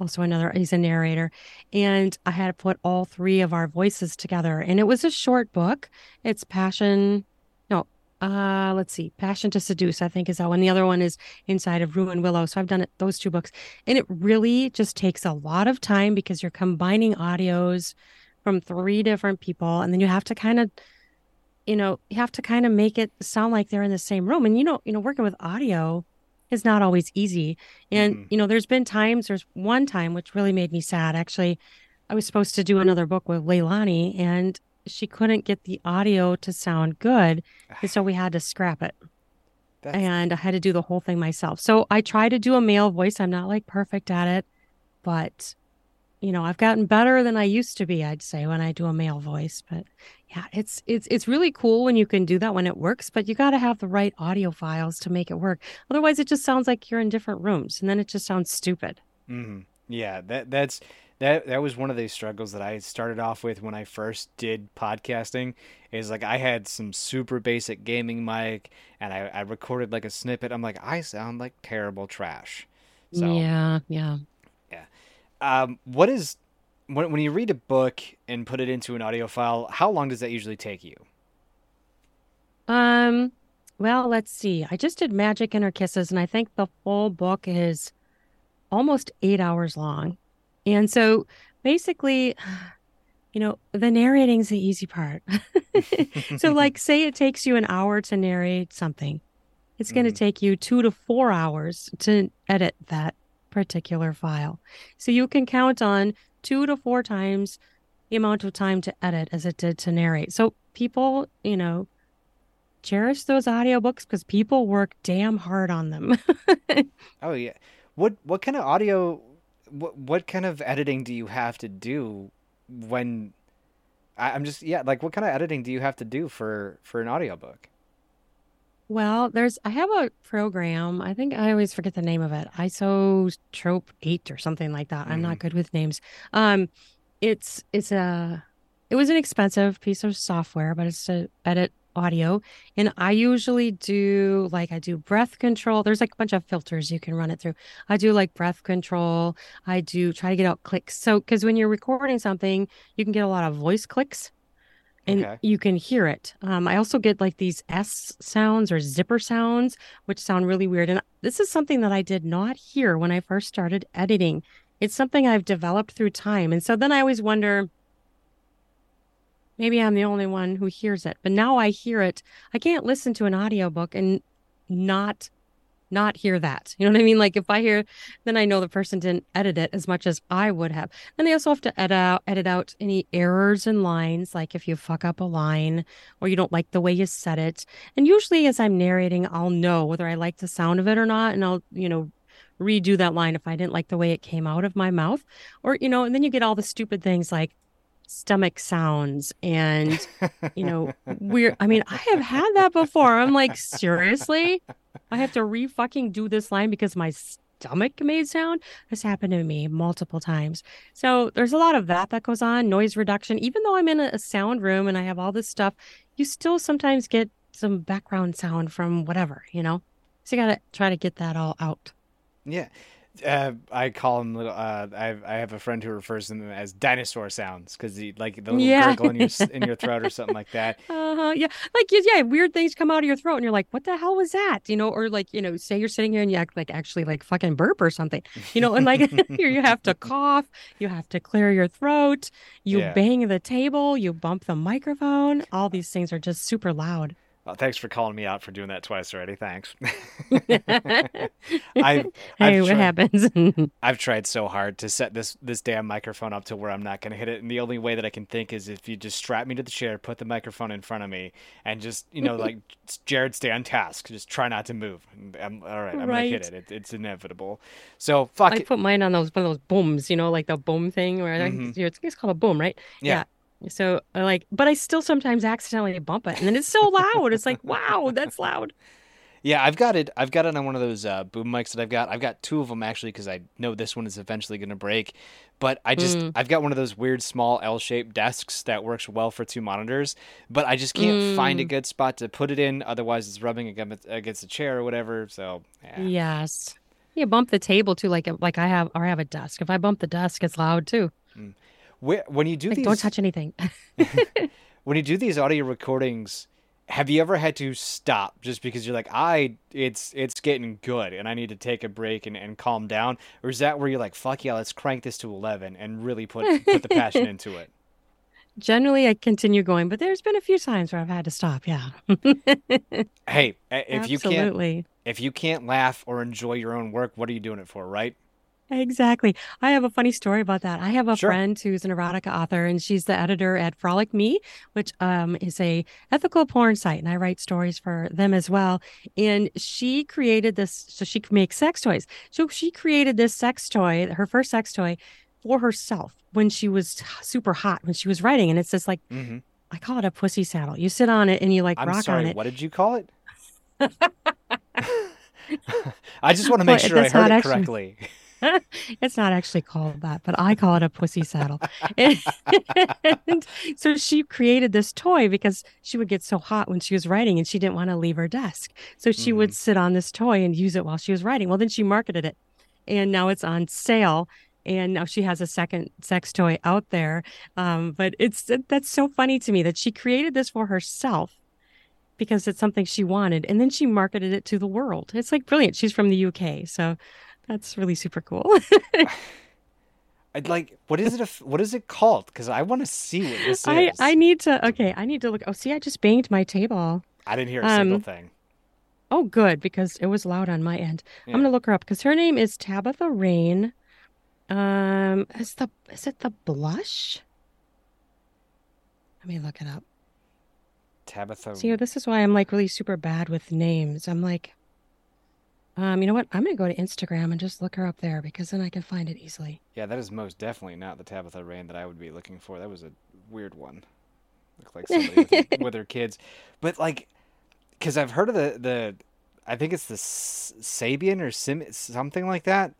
also another he's a narrator and i had to put all three of our voices together and it was a short book it's passion uh let's see passion to seduce i think is that one the other one is inside of ruin willow so i've done it those two books and it really just takes a lot of time because you're combining audios from three different people and then you have to kind of you know you have to kind of make it sound like they're in the same room and you know you know working with audio is not always easy. And, mm-hmm. you know, there's been times, there's one time which really made me sad. Actually, I was supposed to do another book with Leilani and she couldn't get the audio to sound good. And so we had to scrap it. That's... And I had to do the whole thing myself. So I try to do a male voice. I'm not like perfect at it, but you know, I've gotten better than I used to be, I'd say, when I do a male voice. But yeah, it's it's it's really cool when you can do that when it works, but you got to have the right audio files to make it work. Otherwise, it just sounds like you're in different rooms, and then it just sounds stupid. Mm-hmm. Yeah, that that's that that was one of the struggles that I started off with when I first did podcasting. Is like I had some super basic gaming mic, and I, I recorded like a snippet. I'm like, I sound like terrible trash. So, yeah, yeah. Um, what is when when you read a book and put it into an audio file? How long does that usually take you? Um, well, let's see. I just did Magic and Her Kisses, and I think the full book is almost eight hours long. And so basically, you know, the narrating's the easy part. so, like, say it takes you an hour to narrate something, it's going to mm. take you two to four hours to edit that particular file. So you can count on two to four times the amount of time to edit as it did to narrate. So people, you know, cherish those audiobooks because people work damn hard on them. oh yeah. What what kind of audio what what kind of editing do you have to do when I, I'm just yeah, like what kind of editing do you have to do for for an audiobook? Well, there's I have a program. I think I always forget the name of it. Isotrope 8 or something like that. I'm not mm-hmm. good with names. Um it's it's a it was an expensive piece of software, but it's to edit audio. And I usually do like I do breath control. There's like a bunch of filters you can run it through. I do like breath control. I do try to get out clicks. So cuz when you're recording something, you can get a lot of voice clicks and okay. you can hear it. Um, I also get like these S sounds or zipper sounds, which sound really weird. And this is something that I did not hear when I first started editing. It's something I've developed through time. And so then I always wonder maybe I'm the only one who hears it. But now I hear it. I can't listen to an audiobook and not not hear that. You know what I mean? Like if I hear, then I know the person didn't edit it as much as I would have. Then I also have to edit out, edit out any errors in lines, like if you fuck up a line or you don't like the way you said it. And usually as I'm narrating, I'll know whether I like the sound of it or not. And I'll, you know, redo that line if I didn't like the way it came out of my mouth. Or, you know, and then you get all the stupid things like, stomach sounds and you know we're i mean i have had that before i'm like seriously I have to re fucking do this line because my stomach made sound. This happened to me multiple times. So there's a lot of that that goes on. Noise reduction. Even though I'm in a sound room and I have all this stuff, you still sometimes get some background sound from whatever, you know? So you got to try to get that all out. Yeah. Uh, I call them little. Uh, I I have a friend who refers to them as dinosaur sounds because like the little yeah. gurgle in your in your throat or something like that. Uh huh. Yeah, like yeah, weird things come out of your throat, and you're like, "What the hell was that?" You know, or like you know, say you're sitting here and you act like actually like fucking burp or something. You know, and like here you have to cough, you have to clear your throat, you yeah. bang the table, you bump the microphone. All these things are just super loud. Well, thanks for calling me out for doing that twice already. Thanks. I, hey, I've what tried, happens? I've tried so hard to set this this damn microphone up to where I'm not going to hit it, and the only way that I can think is if you just strap me to the chair, put the microphone in front of me, and just you know like Jared, stay on task. Just try not to move. I'm all right. I'm right. gonna hit it. it. It's inevitable. So fuck. I it. put mine on those one of those booms. You know, like the boom thing where mm-hmm. it's, it's called a boom, right? yeah. yeah so like, but I still sometimes accidentally bump it, and then it's so loud. It's like, wow, that's loud. Yeah, I've got it. I've got it on one of those uh, boom mics that I've got. I've got two of them actually because I know this one is eventually going to break. But I just mm. I've got one of those weird small L-shaped desks that works well for two monitors. But I just can't mm. find a mm. good spot to put it in. Otherwise, it's rubbing against, a chair or whatever. So yeah. yes, You bump the table too, like like I have or I have a desk. If I bump the desk, it's loud too. Where, when you do Like, these, don't touch anything. when you do these audio recordings, have you ever had to stop just because you're like, I, it's it's getting good and I need to take a break and, and calm down, or is that where you're like, fuck yeah, let's crank this to eleven and really put put the passion into it? Generally, I continue going, but there's been a few times where I've had to stop. Yeah. Hey, a- if you can't if you can't laugh or enjoy your own work, what are you doing it for, right? Exactly. I have a funny story about that. I have a Sure. friend who's an erotica author, and she's the editor at Frolic Me, which um, is a ethical porn site, and I write stories for them as well. And she created this, so she can make sex toys. So she created this sex toy, her first sex toy, for herself when she was super hot when she was writing, and it's just like hmm I call it a pussy saddle. You sit on it and you like I'm rock on it. what did you call it? I just want to make sure I heard it actually correctly. It's not actually called that, but I call it a pussy saddle. And so she created this toy because she would get so hot when she was writing and she didn't want to leave her desk. So she hmm would sit on this toy and use it while she was writing. Well, then she marketed it and now it's on sale. And now she has a second sex toy out there. Um, but it's that's so funny to me that she created this for herself because it's something she wanted. And then she marketed it to the world. It's like brilliant. She's from the UK. So that's really super cool. I'd like, what is it? What is it called? Because I want to see what this I I need to okay, I need to look. Oh, see, I just banged my table. I didn't hear a single Um, thing. oh good, because it was loud on my end. I'm gonna look her up because her name is Tabitha Rayne. Um, is the is it the blush? Let me look it up. Tabitha. See, this is why I'm like really super bad with names. I'm like, um, you know what? I'm gonna go to Instagram and just look her up there because then I can find it easily. Yeah, that is most definitely not the Tabitha Rayne that I would be looking for. That was a weird one. Looked like somebody with her, with her kids. But like, because I've heard of the the, I think it's the S- Sybian or Sim something like that. Oh,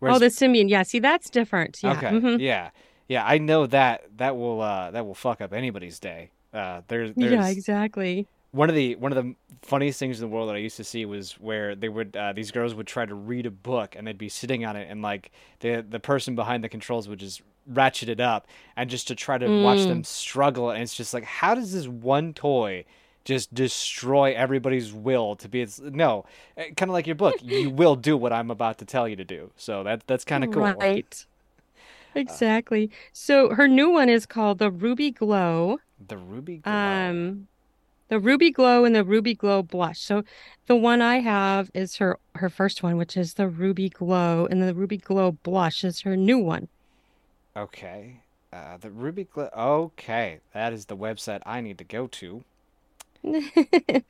Whereas, the Sybian. Yeah, see, that's different. Yeah. okay, hmm yeah, yeah, I know that that will uh that will fuck up anybody's day. Uh, there's Yeah, exactly. One of the one of the funniest things in the world that I used to see was where they would uh, these girls would try to read a book and they'd be sitting on it and like the the person behind the controls would just ratchet it up and just to try to watch them Mm. struggle and it's just like how does this one toy just destroy everybody's will to be it's no kind of like your book you will do what I'm about to tell you to do so that that's kind of cool Right. uh, Exactly. So her new one is called the Ruby Glow. the Ruby Glow Um, the Ruby Glow and the Ruby Glow blush. So the one I have is her her first one, which is the Ruby Glow, and the Ruby Glow blush is her new one. okay uh, the Ruby Glow okay that is the website I need to go to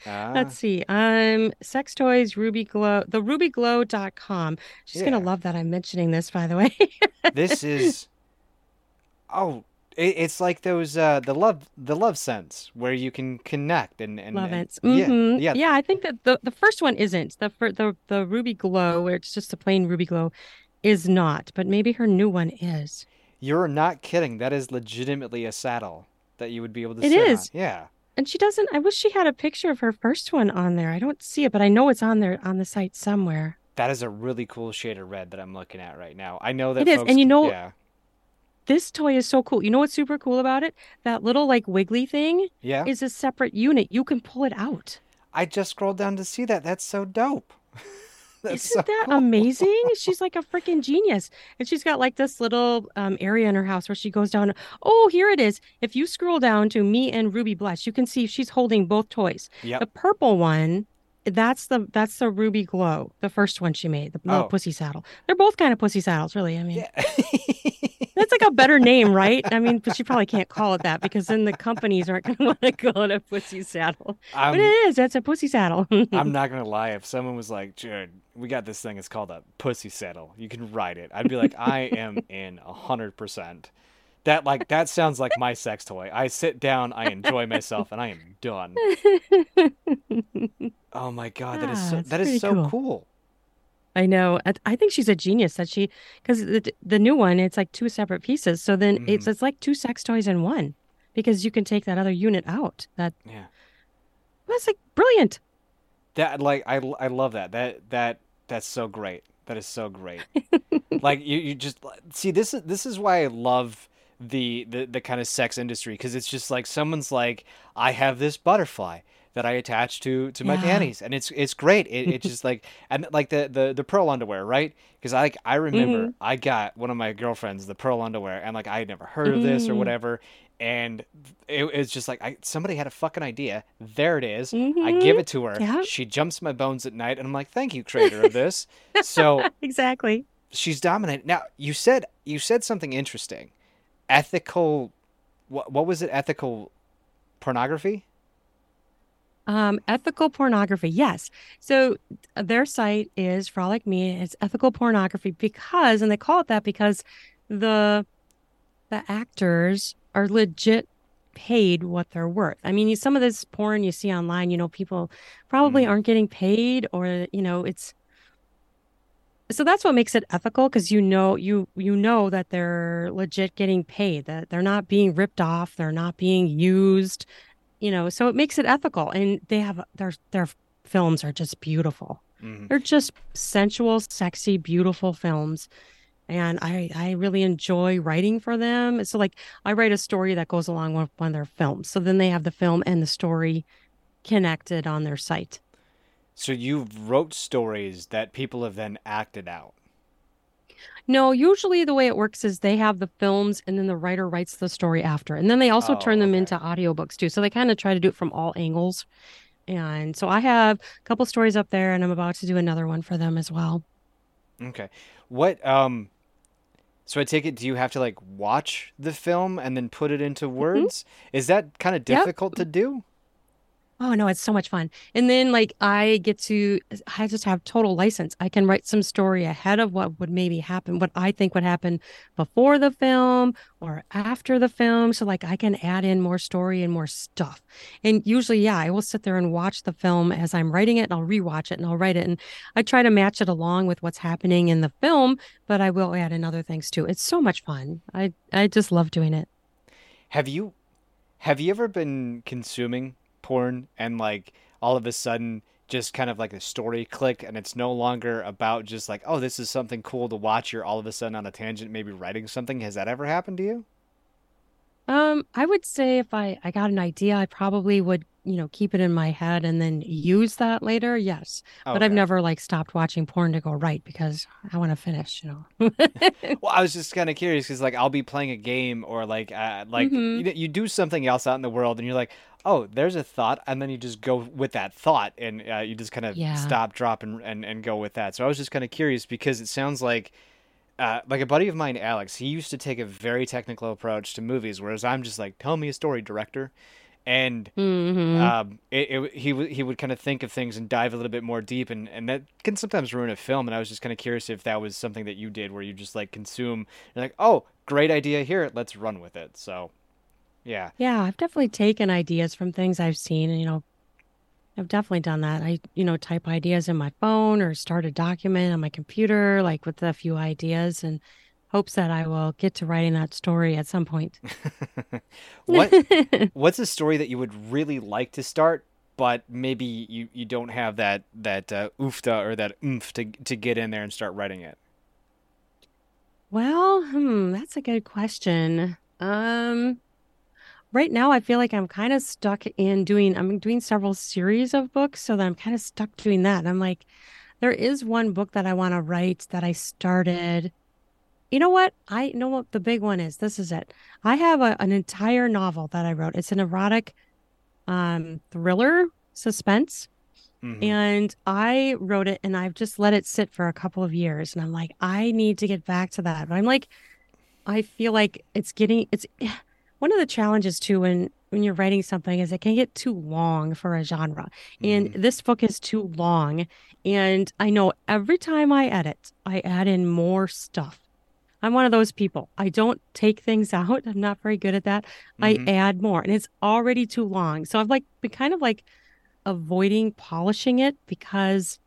Ah. Let's see. Um, sex toys, Ruby Glow, the ruby rubyglow.com. She's gonna love that I'm mentioning this, by the way. this is oh, it, it's like those uh the love the Lovense where you can connect and and Love and it. yeah yeah Yeah, I think that the the first one isn't. The the the Ruby Glow, where it's just a plain Ruby Glow, is not. But maybe her new one is. you're not kidding that is legitimately a saddle that you would be able to It sit on yeah And she doesn't. I wish she had a picture of her first one on there. I don't see it, but I know it's on there on the site somewhere. that is a really cool shade of red that I'm looking at right now I know It that is. folks And you know, yeah this toy is so cool. You know what's super cool about it? That little like wiggly thing yeah is a separate unit. You can pull it out. I just scrolled down to see that that's so dope that's Isn't that cool amazing? She's like a freaking genius. And she's got like this little um, area in her house where she goes down. Oh, here it is. If you scroll down to me and Ruby Blush, you can see she's holding both toys. The purple one, that's the that's the Ruby Glow, the first one she made, the little oh pussy saddle. They're both kind of pussy saddles, really. I mean, yeah that's like a better name, right? I mean, but she probably can't call it that because then the companies aren't going to want to call it a pussy saddle. But it I'm is. That's a pussy saddle. I'm not gonna lie. If someone was like, "Jared, we got this thing. It's called a pussy saddle. You can ride it," I'd be like, "I am in a hundred percent." That like that sounds like my sex toy. I sit down, I enjoy myself, and I am done. Oh my god, that is Ah, so it's that is so cool. cool. I know. I, I think she's a genius that she, because the the new one, it's like two separate pieces. So then hmm it's it's like two sex toys in one, because you can take that other unit out. That Yeah, that's like brilliant. that like I I love that. That that that's so great. That is so great. like you, you just see this is this is why I love the the, the kind of sex industry because it's just like someone's like I have this butterfly that I attach to to my Yeah. panties and it's it's great. It, it's just like and like the the the pearl underwear, right? Because I like I remember hmm I got one of my girlfriends the pearl underwear and like I had never heard of this or hmm whatever. And it, it's just like I somebody had a fucking idea. There it is. I hmm give it to her. Yeah, She jumps my bones at night, and I'm like, "Thank you, creator of this." So exactly. she's dominant. Now you said you said something interesting. Ethical, what what was it? Ethical pornography. Um, ethical pornography, yes. So uh, their site is Frolic Me. It's ethical pornography because, and they call it that because the the actors are legit paid what they're worth. I mean, you, some of this porn you see online, you know, people probably hmm aren't getting paid, or you know, it's so that's what makes it ethical because you know you you know that they're legit getting paid, that they're not being ripped off, they're not being used you know, so it makes it ethical. And they have their their films are just beautiful. hmm They're just sensual, sexy, beautiful films. And I I really enjoy writing for them. So like I write a story that goes along with one of their films. So then they have the film and the story connected on their site. So you've wrote stories that people have then acted out. No, usually the way it works is they have the films and then the writer writes the story after. And then they also turn Oh, them okay. into audiobooks too. So they kind of try to do it from all angles. And so I have a couple stories up there and I'm about to do another one for them as well. Okay. What um so I take it do you have to like watch the film and then put it into Mhm. words? Is that kind of Yep. difficult to do? Oh no, it's so much fun. And then like I get to I just have total license. I can write some story ahead of what would maybe happen, what I think would happen before the film or after the film. So like I can add in more story and more stuff. And usually, yeah, I will sit there and watch the film as I'm writing it and I'll rewatch it and I'll write it. And I try to match it along with what's happening in the film, but I will add in other things too. It's so much fun. I I just love doing it. Have you have you ever been consuming porn and like all of a sudden just kind of like a story click and it's no longer about just like, oh, this is something cool to watch. You're all of a sudden on a tangent, maybe writing something. Has that ever happened to you? Um, I would say if I I got an idea, I probably would, you know, keep it in my head and then use that later. Yes. But I've never like stopped watching porn to go right because I want to finish, you know. Well, I was just kind of curious because like I'll be playing a game or like uh, like hmm you you do something else out in the world and you're like, oh, there's a thought, and then you just go with that thought and uh, you just kind of Yeah. stop, drop, and, and and go with that. So I was just kind of curious because it sounds like uh, like a buddy of mine, Alex, he used to take a very technical approach to movies, whereas I'm just like, tell me a story, director, and hmm um, it, it, he would he would kind of think of things and dive a little bit more deep, and, and that can sometimes ruin a film. And I was just kind of curious if that was something that you did, where you just like consume, and like, oh, great idea here, let's run with it. So yeah, Yeah, I've definitely taken ideas from things I've seen and, you know, I've definitely done that. I, you know, type ideas in my phone or start a document on my computer, like with a few ideas and hopes that I will get to writing that story at some point. what what's a story that you would really like to start, but maybe you, you don't have that that uh, oofta or that oomph to to get in there and start writing it. Well, hmm, that's a good question. Um, right now I feel like I'm kind of stuck in doing, I'm doing several series of books, so that I'm kind of stuck doing that. I'm like, there is one book that I want to write that I started. You know what? I know what the big one is. This is it. I have a, an entire novel that I wrote. It's an erotic um thriller suspense. hmm And I wrote it and I've just let it sit for a couple of years. And I'm like, I need to get back to that. But I'm like, I feel like it's getting it's one of the challenges too when when you're writing something is it can get too long for a genre. And hmm this book is too long. And I know every time I edit, I add in more stuff. I'm one of those people. I don't take things out. I'm not very good at that. I hmm add more and it's already too long. So I've like been kind of like avoiding polishing it because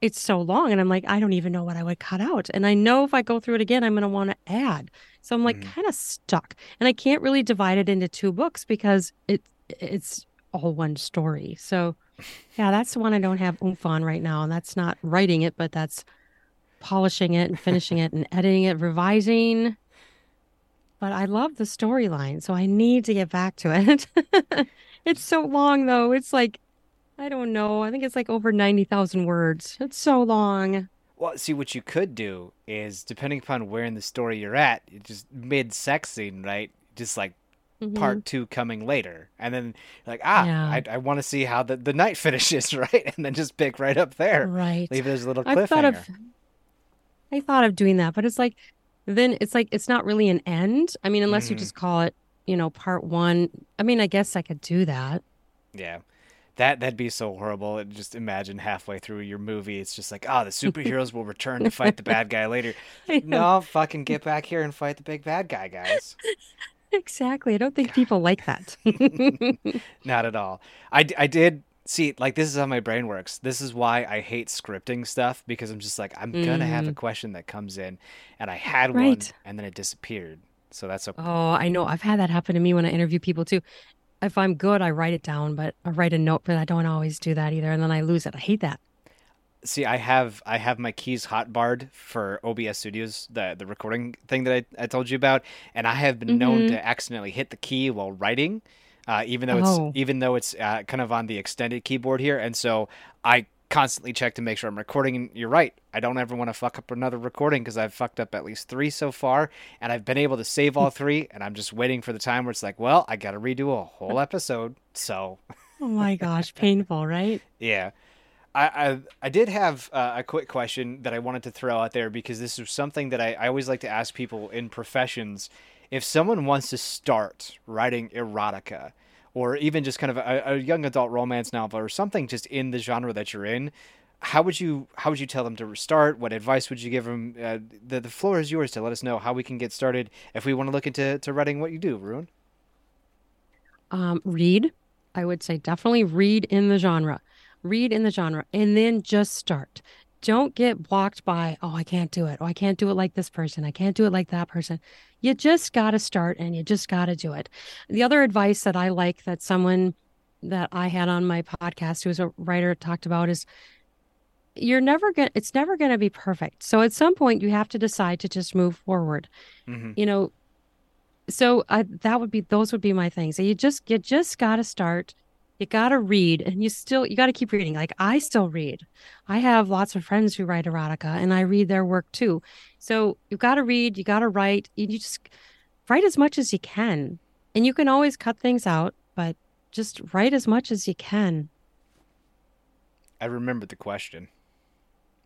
it's so long and I'm like, I don't even know what I would cut out. And I know if I go through it again, I'm going to want to add. So I'm like hmm kind of stuck. And I can't really divide it into two books because it it's all one story. So yeah, that's the one I don't have oomph on right now. And that's not writing it, but that's polishing it and finishing it and editing it, revising. But I love the storyline, so I need to get back to it. it's so long though. It's like I don't know. I think it's like over 90,000 words. It's so long. Well, see, what you could do is, depending upon where in the story you're at, just mid sex scene, right? Just like hmm part two coming later, and then like, ah, Yeah, I, I want to see how the, the night finishes, right? And then just pick right up there, right. leave it as a little I've thought of. I thought of doing that, but it's like then it's like it's not really an end. I mean, unless you hmm just call it, you know, part one. I mean, I guess I could do that. Yeah. That that'd be so horrible. And Just imagine halfway through your movie, it's just like, oh, the superheroes will return to fight the bad guy later. No, fucking get back here and fight the big bad guy, guys. Exactly. I don't think people like that. Not at all. I, I did see, like, this is how my brain works. This is why I hate scripting stuff because I'm just like, I'm gonna have a Mm, question that comes in, and I had one, and then it disappeared. So that's okay. Oh, I know. I've had that happen to me when I interview people too. If I'm good, I write it down, but I write a note, but I don't always do that either. And then I lose it. I hate that. See, I have I have my keys hotbarred for OBS Studios, the the recording thing that I, I told you about, and I have been known hmm to accidentally hit the key while writing, uh, even though it's Oh, even though it's uh, kind of on the extended keyboard here, and so I constantly check to make sure I'm recording. And you're right, I don't ever want to fuck up another recording because I've fucked up at least three so far, and I've been able to save all three, and I'm just waiting for the time where it's like, well, I got to redo a whole episode, so oh my gosh, painful, right? yeah. I, I I did have uh, a quick question that I wanted to throw out there because this is something that I, I always like to ask people in professions. If someone wants to start writing erotica, or even just kind of a, a young adult romance novel, or something just in the genre that you're in, how would you how would you tell them to start? What advice would you give them? Uh, the the floor is yours to let us know how we can get started if we want to look into to writing what you do, Ruin. Um, read. I would say definitely read in the genre. Read in the genre and then just start. Don't get blocked by, oh, I can't do it. Oh, I can't do it like this person. I can't do it like that person. You just got to start and you just got to do it. The other advice that I like that someone that I had on my podcast who was a writer talked about is you're never going to it's never going to be perfect. So at some point you have to decide to just move forward. hmm You know, so I, that would be those would be my things. So you just you just got to start. You got to read, and you still you got to keep reading. Like I still read. I have lots of friends who write erotica, and I read their work too. So you got to read. You got to write. You just write as much as you can, and you can always cut things out, but just write as much as you can. I remembered the question.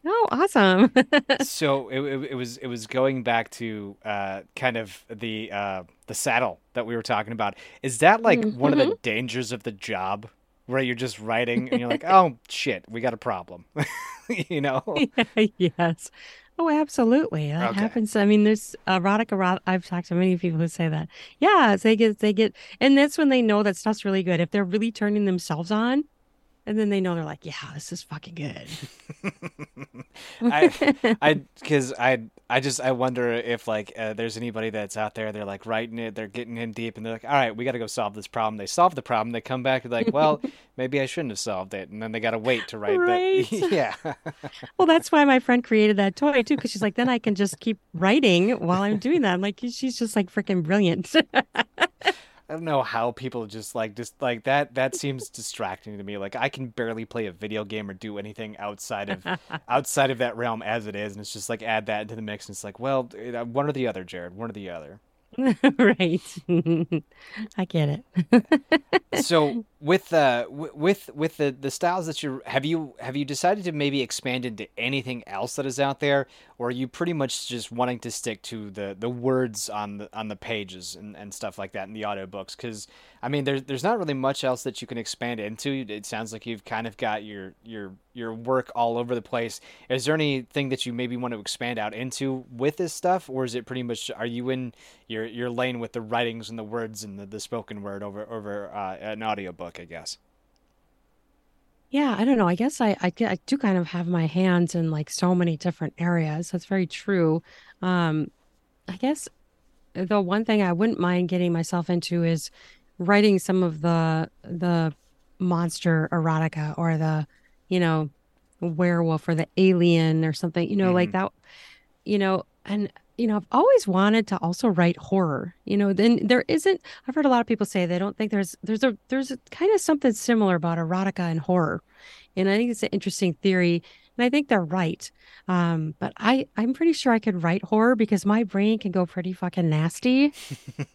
Oh, awesome! So it, it, it was it was going back to uh, kind of the uh, the saddle that we were talking about. Is that like one of the dangers of the job where you're just writing and you're like, oh shit, we got a problem, you know? Yes. Oh, absolutely. That Okay. happens. I mean, there's erotic erot I've talked to many people who say that. Yeah, they get they get and that's when they know that stuff's really good. If they're really turning themselves on, and then they know they're like, yeah, this is fucking good. I I because I I just I wonder if like uh, there's anybody that's out there they're like writing it they're getting in deep and they're like all right we got to go solve this problem they solve the problem they come back and like well maybe I shouldn't have solved it and then they got to wait to write that Right. yeah Well, that's why my friend created that toy too, because she's like, then I can just keep writing while I'm doing that. I'm like, she's just like freaking brilliant. I don't know how people just like just like that that seems distracting to me like I can barely play a video game or do anything outside of outside of that realm as it is and it's just like add that into the mix and it's like well uh, one or the other Jared one or the other Right. I get it. so with uh w- with with the the styles that you have you have you decided to maybe expand into anything else that is out there or are you pretty much just wanting to stick to the the words on the on the pages and, and stuff like that in the audiobooks. Because I mean there's there's not really much else that you can expand into. It sounds like you've kind of got your your your work all over the place. Is there anything that you maybe want to expand out into with this stuff or is it pretty much are you in your your lane with the writings and the words and the, the spoken word over over uh, an audiobook I guess Yeah, I don't know. I guess I, I I do kind of have my hands in like so many different areas. That's very true. Um, I guess the one thing I wouldn't mind getting myself into is writing some of the the monster erotica or the, you know, werewolf or the alien or something, you know, mm-hmm. like that, you know, and you know, I've always wanted to also write horror. You know, then there isn't. I've heard a lot of people say they don't think there's there's a there's a, kind of something similar about erotica and horror, and I think it's an interesting theory, and I think they're right. Um, but I I'm pretty sure I could write horror because my brain can go pretty fucking nasty,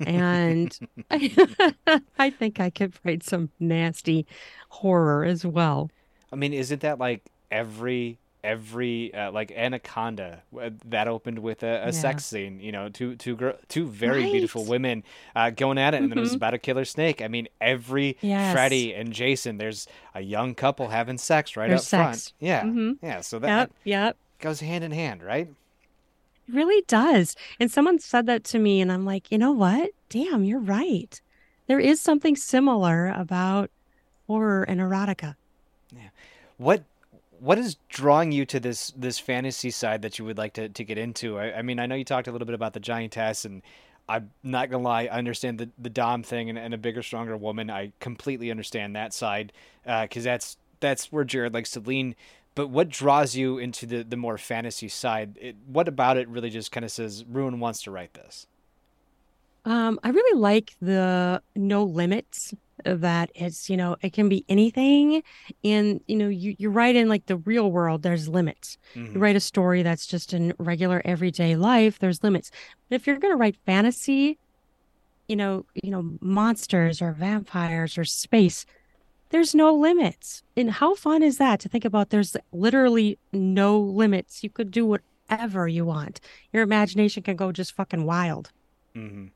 and I, I think I could write some nasty horror as well. I mean, isn't that like every every uh, like Anaconda that opened with a, a yeah. sex scene. You know, two two girl, two very right. beautiful women uh, going at it, and mm-hmm. then it was mm-hmm. about a killer snake. I mean, every yes. Freddy and Jason, there's a young couple having sex right there's up sex. front. Yeah, mm-hmm. yeah. So that yep, yep. goes hand in hand, right? It really does. And someone said that to me, and I'm like, you know what? Damn, you're right. There is something similar about horror and erotica. Yeah. What what is drawing you to this this fantasy side that you would like to, to get into? I, I mean, I know you talked a little bit about the giantess, and I'm not gonna lie, I understand the the dom thing and, and a bigger, stronger woman. I completely understand that side because uh, that's that's where Jared likes to lean. But what draws you into the the more fantasy side? It, what about it really just kind of says Ruin wants to write this? Um, I really like the no limits that it's, you know, it can be anything. And, you know, you, you write in like the real world, there's limits. Mm-hmm. You write a story that's just in regular everyday life, there's limits. But if you're going to write fantasy, you know, you know, monsters or vampires or space, there's no limits. And how fun is that to think about there's literally no limits. You could do whatever you want. Your imagination can go just fucking wild. Mm-hmm.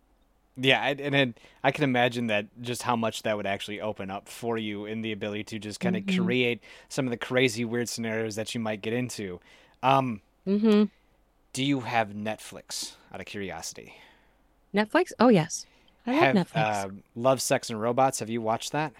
Yeah, and then I can imagine that just how much that would actually open up for you in the ability to just kind of mm-hmm. create some of the crazy, weird scenarios that you might get into. Um, mm-hmm. Do you have Netflix? Out of curiosity. Netflix? Oh yes, I have, love Netflix. Uh, love, Sex, and Robots. Have you watched that?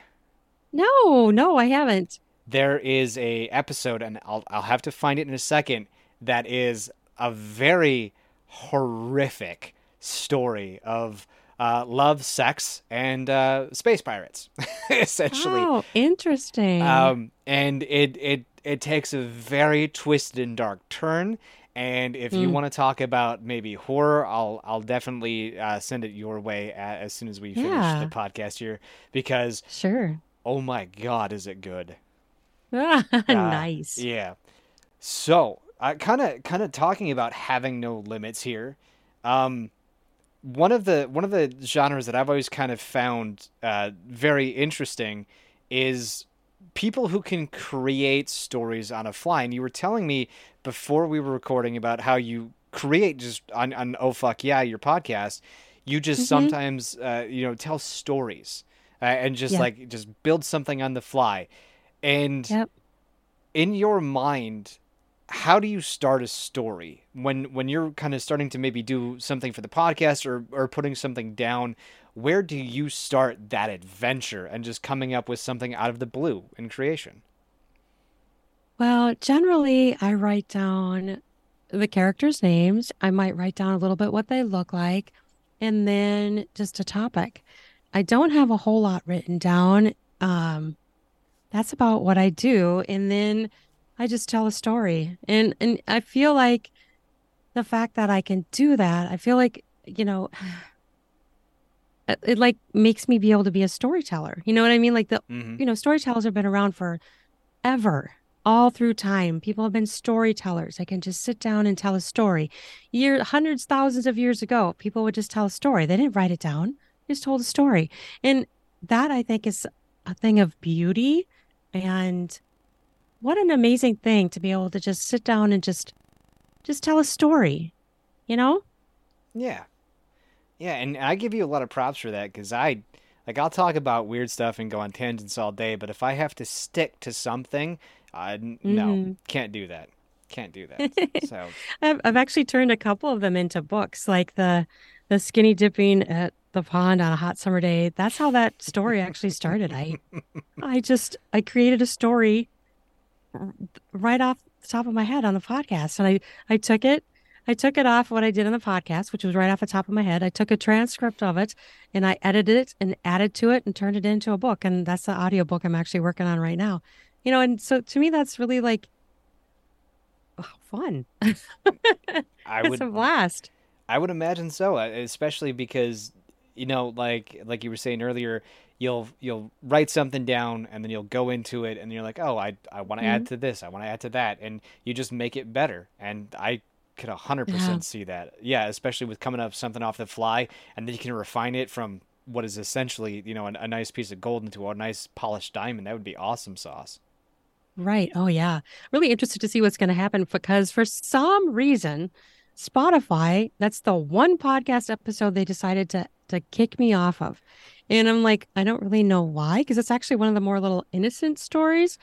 No, no, I haven't. There is a episode, and I'll I'll have to find it in a second. That is a very horrific story of uh, love, sex, and uh, space pirates, essentially. Oh, interesting. Um, and it it it takes a very twisted and dark turn. And if you mm. want to talk about maybe horror, I'll I'll definitely uh, send it your way as soon as we finish yeah. the podcast here because sure. Oh my God, is it good? nice. Yeah. So, kind of kind of talking about having no limits here. Um, one of the one of the genres that I've always kind of found uh, very interesting is people who can create stories on a fly. And you were telling me before we were recording about how you create just on, on oh fuck yeah your podcast. You just mm-hmm. sometimes uh, you know tell stories uh, and just yep. like just build something on the fly. And yep. in your mind, how do you start a story? When when you're kind of starting to maybe do something for the podcast or or putting something down where do you start that adventure and just coming up with something out of the blue in creation? Well generally i write down the characters names. I might write down a little bit what they look like and then just a topic. I don't have a whole lot written down. Um that's about what i do. And then I just tell a story. And and I feel like the fact that I can do that, I feel like, you know, it, it like makes me be able to be a storyteller. You know what I mean? Like the mm-hmm. you know, storytellers have been around for ever all through time. People have been storytellers. I can just sit down and tell a story. Year hundreds, thousands of years ago, people would just tell a story. They didn't write it down. They just told a story. And that I think is a thing of beauty and what an amazing thing to be able to just sit down and just just tell a story you know? Yeah. Yeah and i give you a lot of props for that because i like i'll talk about weird stuff and go on tangents all day but if i have to stick to something I mm-hmm. no can't do that. Can't do that. So I've, I've actually turned a couple of them into books like the the skinny dipping at the pond on a hot summer day. That's how that story actually started. I i just i created a story right off the top of my head on the podcast. And I, I took it, I took it off what I did on the podcast, which was right off the top of my head. I took a transcript of it and I edited it and added to it and turned it into a book. And that's the audio book I'm actually working on right now. You know, and so to me, that's really like Oh, fun. I would a blast. I would imagine so, uh, especially because you know, like like you were saying earlier, you'll you'll write something down and then you'll go into it and you're like, "Oh, I I want to Mhm. add to this, I want to add to that." And you just make it better. And I could Yeah. 100% see that. Yeah, especially with coming up something off the fly and then you can refine it from what is essentially, you know, a, a nice piece of gold into a nice polished diamond. That would be awesome sauce. Right. Oh, yeah. Really interested to see what's going to happen because for some reason, Spotify, that's the one podcast episode they decided to to kick me off of. And I'm like, I don't really know why, because it's actually one of the more little innocent stories.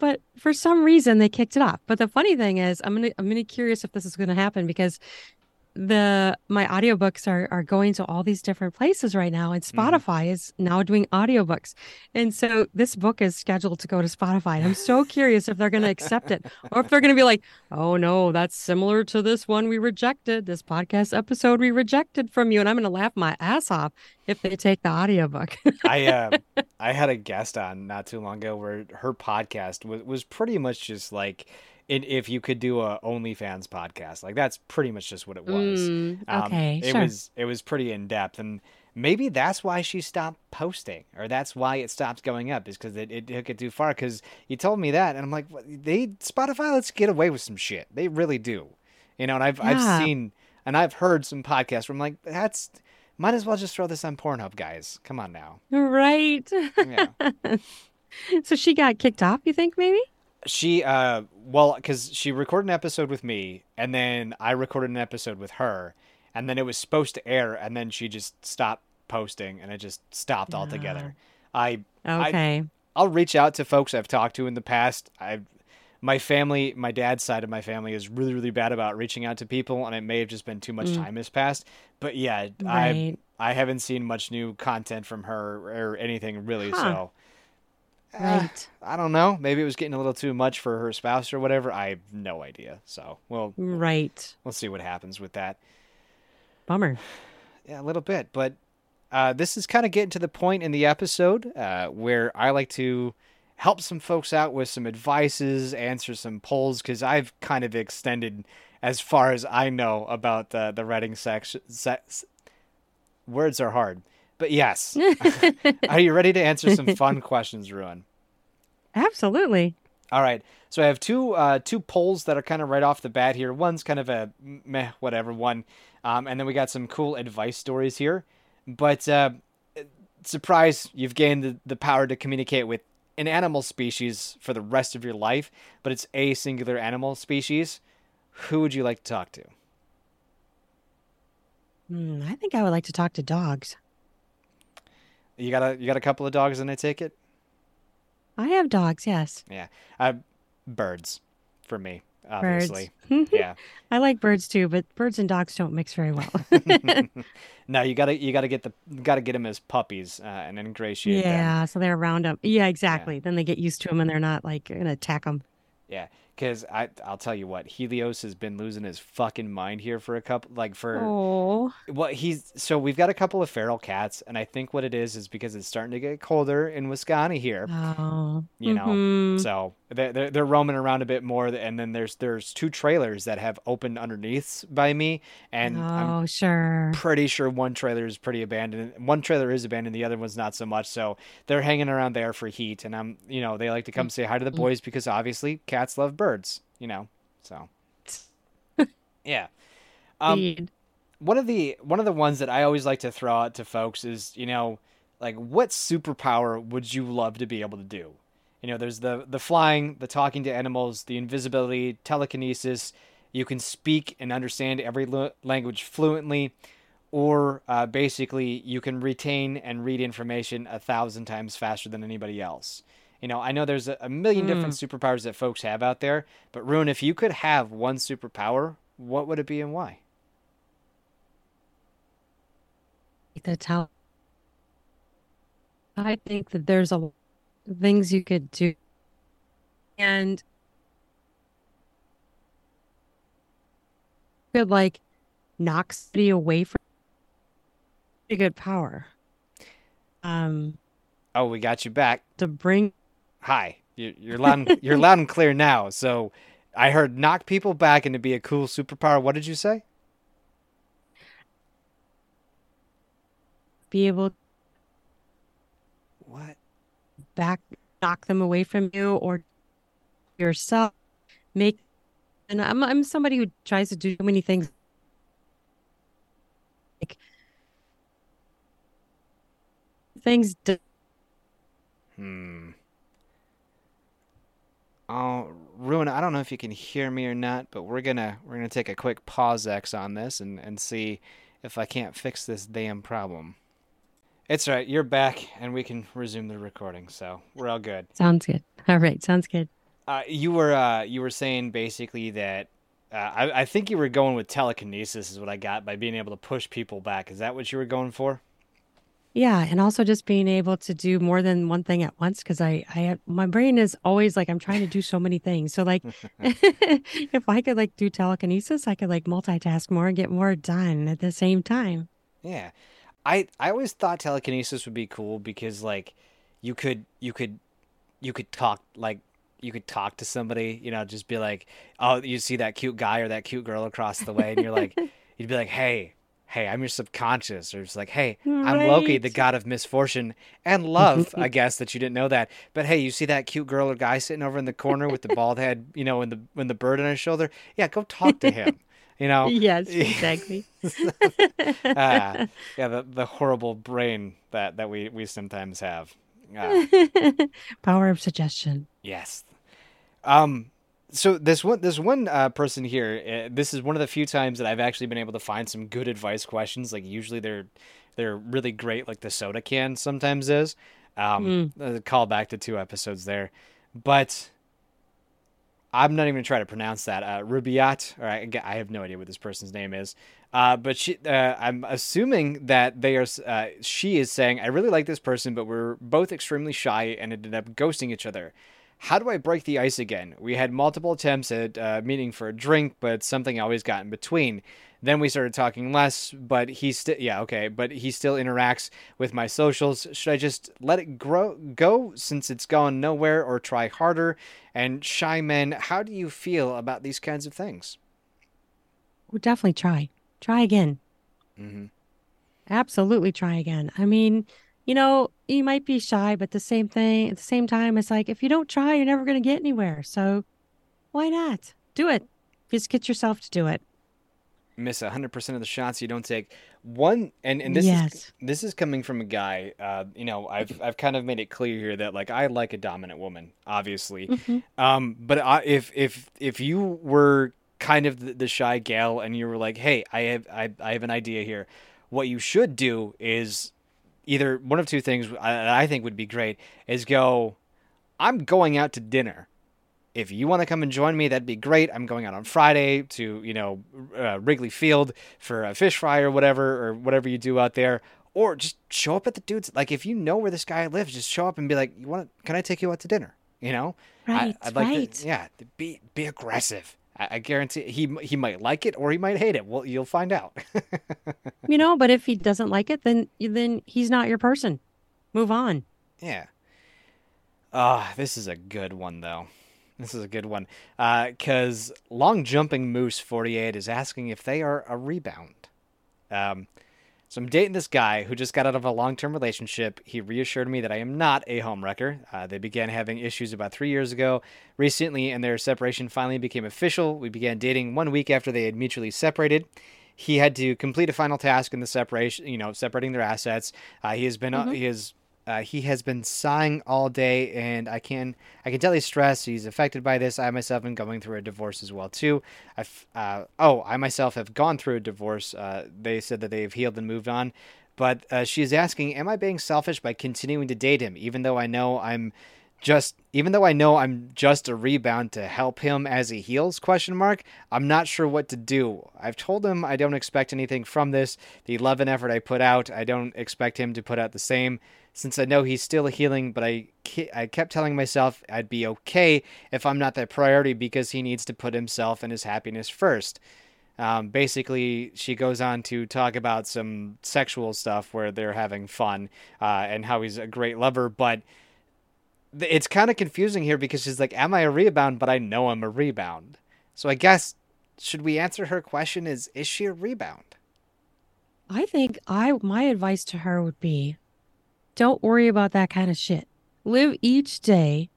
But for some reason they kicked it off. But the funny thing is, I'm gonna I'm gonna curious if this is gonna happen because the my audiobooks are are going to all these different places right now and Mhm. Spotify is now doing audiobooks. And so this book is scheduled to go to Spotify. And I'm so curious if they're going to accept it or if they're going to be like, "Oh no, that's similar to this one we rejected, this podcast episode we rejected from you." And I'm going to laugh my ass off if they take the audiobook. I uh, I had a guest on not too long ago where her podcast was was pretty much just like if you could do a OnlyFans podcast, like that's pretty much just what it was. Mm, Um, okay, it sure. was it was pretty in depth, and maybe that's why she stopped posting, or that's why it stopped going up, is because it, it took it too far. Because you told me that, and I'm like, they Spotify lets get away with some shit. They really do, you know. And I've I've seen and I've heard some podcasts where I'm like, that's might as well just throw this on Pornhub, guys. Come on now. Right. Yeah. So she got kicked off, you think maybe? She uh well cuz she recorded an episode with me and then I recorded an episode with her and then it was supposed to air and then she just stopped posting and it just stopped altogether. I Okay. I'll reach out to folks I've talked to in the past. I my family, my dad's side of my family is really really bad about reaching out to people and it may have just been too much Mm. time has passed. But yeah, I I haven't seen much new content from her or anything really, Huh. so uh, Right. I don't know. Maybe it was getting a little too much for her spouse or whatever. I have no idea. So we'll Right. we'll see what happens with that. Bummer. Yeah, a little bit, but uh, this is kind of getting to the point in the episode uh, where I like to help some folks out with some advices, answer some polls, because I've kind of extended as far as I know about the the writing section. Se- words are hard, but yes. Are you ready to answer some fun questions, Ruin? Absolutely. All right. So I have two uh, two polls that are kind of right off the bat here. One's kind of a meh, whatever one, um, and then we got some cool advice stories here. But uh, surprise, you've gained the, the power to communicate with an animal species for the rest of your life, but it's a singular animal species. Who would you like to talk to? Hmm, I think I would like to talk to dogs. You got a you got a couple of dogs, and I take it. I have dogs, yes. Yeah, uh, birds for me, Birds. obviously. yeah. I like birds too, but birds and dogs don't mix very well. no, you gotta you gotta get the gotta get them as puppies uh, and ingratiate them. yeah, so they're around them. Yeah, exactly. Then they get used to them and they're not like gonna attack them. Yeah, because I I'll tell you what, Helios has been losing his fucking mind here for a couple like for Oh, well he's so we've got a couple of feral cats, and I think what it is is because it's starting to get colder in Wisconsin here. oh, You know, mhm. So they're, they're they're roaming around a bit more, and then there's there's two trailers that have opened underneath by me, and I'm oh, sure. pretty sure one trailer is pretty abandoned. One trailer is abandoned, the other one's not so much. So they're hanging around there for heat, and I'm, you know, they like to come say hi to the boys because obviously cats love birds, you know. So yeah. Um, one of the one of the ones that I always like to throw out to folks is, you know, like what superpower would you love to be able to do? You know, there's the the flying, the talking to animals, the invisibility, telekinesis. You can speak and understand every lo- language fluently, or uh, basically you can retain and read information a thousand times faster than anybody else. You know, I know there's a, a million different superpowers that folks have out there, but Ruin, if you could have one superpower, what would it be and why? The tell. I think that there's a lot of things you could do, and could like knock somebody away from pretty good power. Um, Oh, we got you back. to bring Hi, you're, you're loud. And, you're loud and clear now. So I heard knock people back and to be a cool superpower. What did you say? Be able What? back knock them away from you or yourself make and I'm I'm somebody who tries to do many things like things Hmm. Oh, Ruin, I don't know if you can hear me or not, but we're gonna we're gonna take a quick pause X on this and, and see if I can't fix this damn problem. It's all right, you're back and we can resume the recording, so we're all good. sounds good. All right, sounds good. Uh, you were uh, you were saying basically that uh, I, I think you were going with telekinesis is what I got by being able to push people back. Is that what you were going for? Yeah, and also just being able to do more than one thing at once because I I have, my brain is always like I'm trying to do so many things. So like if I could like do telekinesis, I could like multitask more and get more done at the same time. Yeah. I I always thought telekinesis would be cool because like you could you could you could talk like you could talk to somebody, you know, just be like, "Oh, you see that cute guy or that cute girl across the way," and you're like, you'd be like, "Hey, hey, I'm your subconscious," or it's like, "Hey, I'm Loki, the god of misfortune and love." I guess that you didn't know that, but hey, you see that cute girl or guy sitting over in the corner with the bald head, you know, and the when the bird on his shoulder? Yeah, go talk to him. You know, Yes, exactly. ah, yeah, the the horrible brain that that we we sometimes have. Ah, Power of suggestion. yes. Um. So this one this one uh, person here, uh, this is one of the few times that I've actually been able to find some good advice questions. Like usually they're they're really great, like the soda can sometimes is. Um, a call back to two episodes there, but I'm not even gonna try to pronounce that. Uh, Rubiat, or I, I have no idea what this person's name is. Uh, but she, uh, I'm assuming that they are. Uh, she is saying, "I really like this person, but we're both extremely shy and ended up ghosting each other. How do I break the ice again? We had multiple attempts at uh, meeting for a drink, but something always got in between. Then we started talking less, but he still, yeah, okay, but he still interacts with my socials. Should I just let it grow go since it's gone nowhere, or try harder? And shy men, how do you feel about these kinds of things? Well, definitely try. Try again. Mm-hmm. Absolutely try again. I mean, you know, you might be shy, but the same thing at the same time, it's like if you don't try, you're never going to get anywhere. So why not? Do it. Just get yourself to do it. Miss 100% of the shots you don't take. One and and this is this is coming from a guy uh you know, I've I've kind of made it clear here that like I like a dominant woman, obviously. Mhm. Um but I, if if if you were kind of the, the shy gal and you were like, "Hey, I have I I have an idea here. What you should do is either one of two things I, I think would be great is go I'm going out to dinner if you want to come and join me, that'd be great. I'm going out on Friday to, you know, uh, Wrigley Field for a fish fry or whatever, or whatever you do out there. Or just show up at the dude's. Like, if you know where this guy lives, just show up and be like, "You want? Can I take you out to dinner?" You know, Right, I, would like right. to, yeah, be be aggressive. I, I guarantee he he might like it or he might hate it. Well, you'll find out. You know, but if he doesn't like it, then then he's not your person. Move on. Yeah. Ah, this is a good one though. This is a good one. Uh, cause long jumping moose forty eight is asking if they are a rebound. Um, so I'm dating this guy who just got out of a long term relationship. He reassured me that I am not a homewrecker. Uh, they began having issues about three years ago. Recently, and their separation finally became official. We began dating one week after they had mutually separated. He had to complete a final task in the separation, you know, separating their assets. Uh, he has been, uh, he has uh, he has been sighing all day, and I can I can tell he's stressed. He's affected by this. I myself am going through a divorce as well too. I've uh, oh I myself have gone through a divorce. Uh, they said that they've healed and moved on, but uh, she is asking, am I being selfish by continuing to date him, even though I know I'm just even though I know I'm just a rebound to help him as he heals question mark I'm not sure what to do. I've told him I don't expect anything from this. The love and effort I put out, I don't expect him to put out the same since I know he's still healing, but I I kept telling myself I'd be okay if I'm not that priority because he needs to put himself and his happiness first. Um, basically, she goes on to talk about some sexual stuff where they're having fun uh, and how he's a great lover, but it's kind of confusing here because she's like, "Am I a rebound?" But I know I'm a rebound. So I guess should we answer her question? Is is she a rebound? I think I my advice to her would be don't worry about that kind of shit. Live each day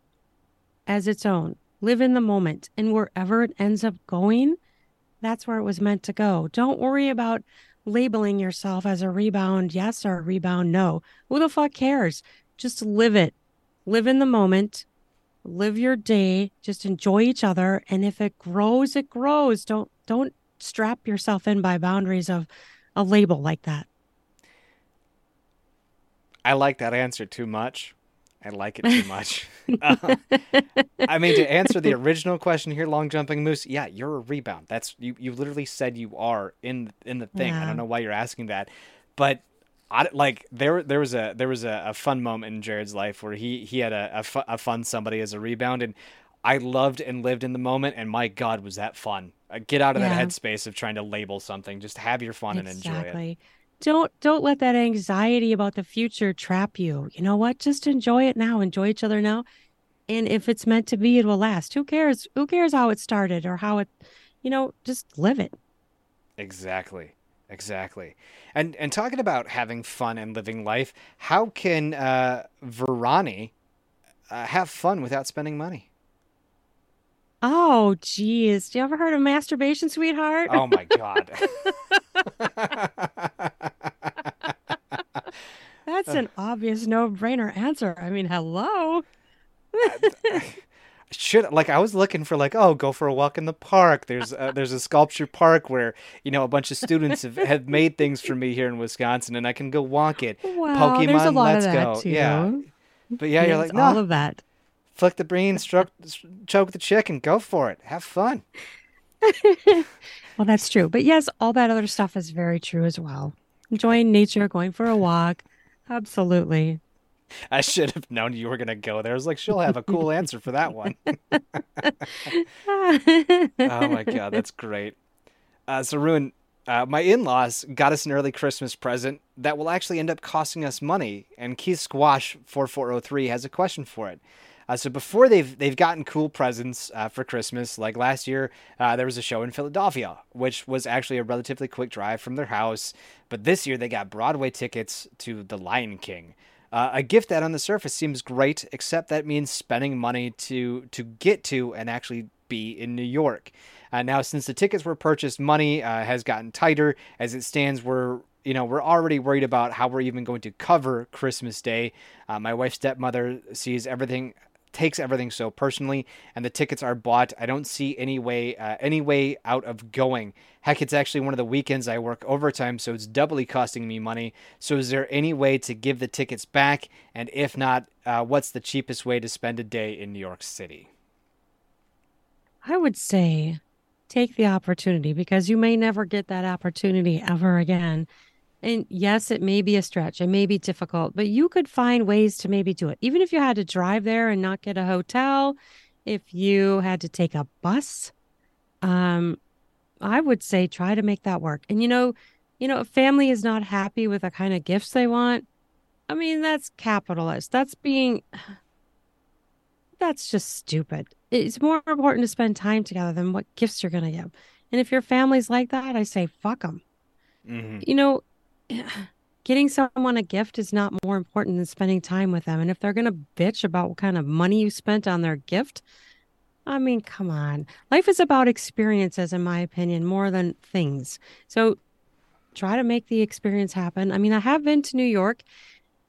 as its own. Live in the moment. And wherever it ends up going, that's where it was meant to go. Don't worry about labeling yourself as a rebound yes or a rebound no. Who the fuck cares? Just live it. Live in the moment. Live your day. Just enjoy each other. And if it grows, it grows. Don't don't strap yourself in by boundaries of a label like that. I like that answer too much. I like it too much. uh, I mean, to answer the original question here, long jumping moose. Yeah, you're a rebound. That's you. You literally said you are in in the thing. Yeah. I don't know why you're asking that, but I, like there there was a there was a, a fun moment in Jared's life where he he had a, a, fu- a fun somebody as a rebound, and I loved and lived in the moment, and my God, was that fun! Uh, get out of yeah. that headspace of trying to label something. Just have your fun exactly. and enjoy it don't don't let that anxiety about the future trap you. You know what? Just enjoy it now. Enjoy each other now. And if it's meant to be, it will last. Who cares? Who cares how it started or how it, you know, just live it. Exactly. Exactly. And and talking about having fun and living life, how can uh Verani uh, have fun without spending money? Oh, geez. Do you ever heard of masturbation, sweetheart? Oh my god. That's uh, an obvious no-brainer answer. I mean, hello. should like I was looking for like oh go for a walk in the park. There's a, there's a sculpture park where you know a bunch of students have, have made things for me here in Wisconsin and I can go walk it. Wow, Pokemon, there's a lot let's of that go. Too. Yeah, but yeah, you're like no. all of that. Flick the bean, stroke, choke the chicken, go for it, have fun. well, that's true. But yes, all that other stuff is very true as well. Enjoying nature, going for a walk. Absolutely. I should have known you were going to go there. I was like, she'll have a cool answer for that one. oh my God, that's great. Uh, so, Ruin, uh, my in laws got us an early Christmas present that will actually end up costing us money. And Keith Squash 4403 has a question for it. Uh, so before they've they've gotten cool presents uh, for Christmas, like last year, uh, there was a show in Philadelphia, which was actually a relatively quick drive from their house. But this year they got Broadway tickets to The Lion King. Uh, a gift that on the surface seems great, except that means spending money to to get to and actually be in New York. Uh, now, since the tickets were purchased, money uh, has gotten tighter. As it stands, we're you know we're already worried about how we're even going to cover Christmas Day. my wife's stepmother sees everything takes everything so personally and the tickets are bought. I don't see any way uh, any way out of going. Heck it's actually one of the weekends i work overtime so it's doubly costing me money. So is there any way to give the tickets back? And if not uh, what's the cheapest way to spend a day in new york city? I would say take the opportunity because you may never get that opportunity ever again and yes, it may be a stretch, it may be difficult, but you could find ways to maybe do it. Even if you had to drive there and not get a hotel, if you had to take a bus, um, I would say try to make that work. And you know, you know, if family is not happy with the kind of gifts they want, I mean, that's capitalist. That's being that's just stupid. It's more important to spend time together than what gifts you're going to give. And if your family's like that, I say fuck them. Mm-hmm. You know, getting someone a gift is not more important than spending time with them. And if they're going to bitch about what kind of money you spent on their gift, I mean, come on. Life is about experiences, in my opinion, more than things. So try to make the experience happen. I mean, I have been to New York.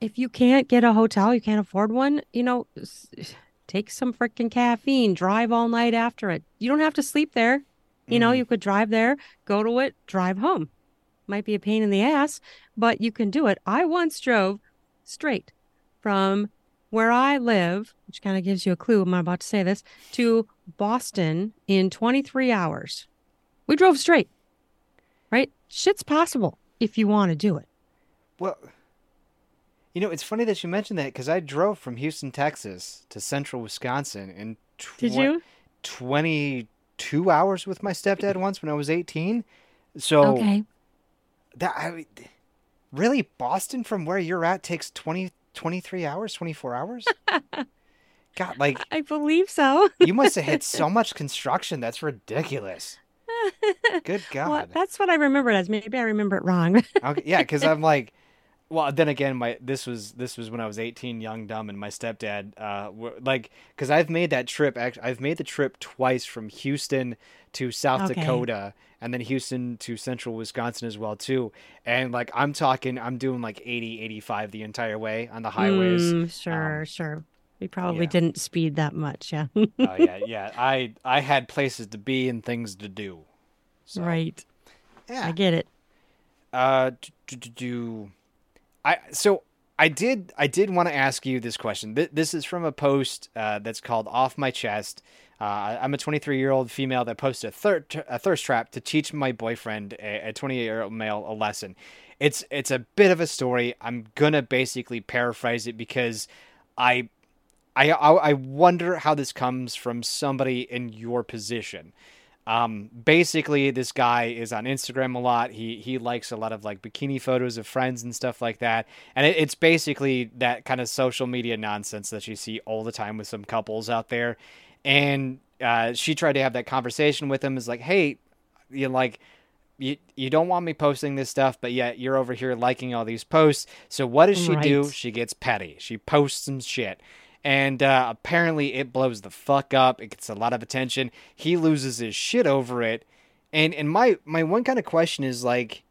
If you can't get a hotel, you can't afford one, you know, take some freaking caffeine, drive all night after it. You don't have to sleep there. You know, mm-hmm. you could drive there, go to it, drive home might be a pain in the ass, but you can do it. I once drove straight from where I live, which kind of gives you a clue. I'm about to say this to Boston in 23 hours. We drove straight, right? Shit's possible if you want to do it. Well, you know, it's funny that you mentioned that because I drove from Houston, Texas to central Wisconsin in tw- Did you? 22 hours with my stepdad once when I was 18. So okay that I really Boston from where you're at takes 20 23 hours, 24 hours? God, like I believe so. you must have hit so much construction. That's ridiculous. Good God. Well, that's what I remember it as. Maybe I remember it wrong. Okay, yeah, because I'm like, well, then again, my this was this was when I was 18, young, dumb, and my stepdad, uh, w- like, because I've made that trip. Actually, I've made the trip twice from Houston to South Okay. Dakota, and then Houston to Central Wisconsin as well too. And like, I'm talking, I'm doing like 80, 85 the entire way on the highways. Mm, sure, sure. We probably yeah. didn't speed that much. Yeah. Oh yeah, yeah. I I had places to be and things to do. So, right. Yeah. I get it. Uh, do, do, do, do- I so I did I did want to ask you this question. Th- this is from a post uh, that's called "Off My Chest." Uh, I'm a 23 year old female that posted a, thir- a thirst trap to teach my boyfriend, a 28 year old male, a lesson. It's it's a bit of a story. I'm gonna basically paraphrase it because I I I wonder how this comes from somebody in your position. Um, basically, this guy is on Instagram a lot. He he likes a lot of like bikini photos of friends and stuff like that. And it, it's basically that kind of social media nonsense that you see all the time with some couples out there. And uh, she tried to have that conversation with him. Is like, hey, you like you you don't want me posting this stuff, but yet you're over here liking all these posts. So what does she do? She gets petty. She posts some shit. And uh, apparently it blows the fuck up. It gets a lot of attention. He loses his shit over it. And and my my one kind of question is like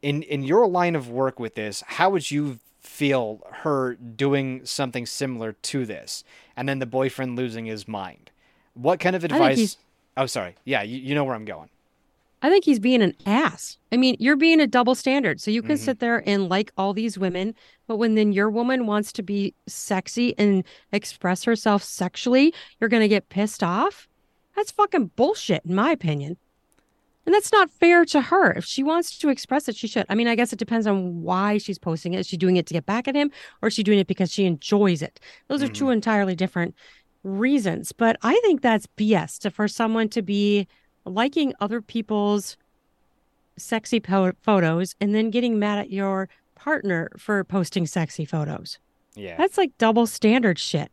in in your line of work with this, how would you feel her doing something similar to this and then the boyfriend losing his mind? What kind of advice Oh, sorry. Yeah, you, you know where I'm going. I think he's being an ass. I mean, you're being a double standard. So you can Mhm. sit there and like all these women, but when then your woman wants to be sexy and express herself sexually, you're going to get pissed off. That's fucking bullshit, in my opinion. And that's not fair to her. If she wants to express it, she should. I mean, I guess it depends on why she's posting it. Is she doing it to get back at him or is she doing it because she enjoys it? Those are two mm-hmm. entirely different reasons. But I think that's BS to, for someone to be liking other people's sexy po- photos and then getting mad at your partner for posting sexy photos. Yeah. That's like double standard shit.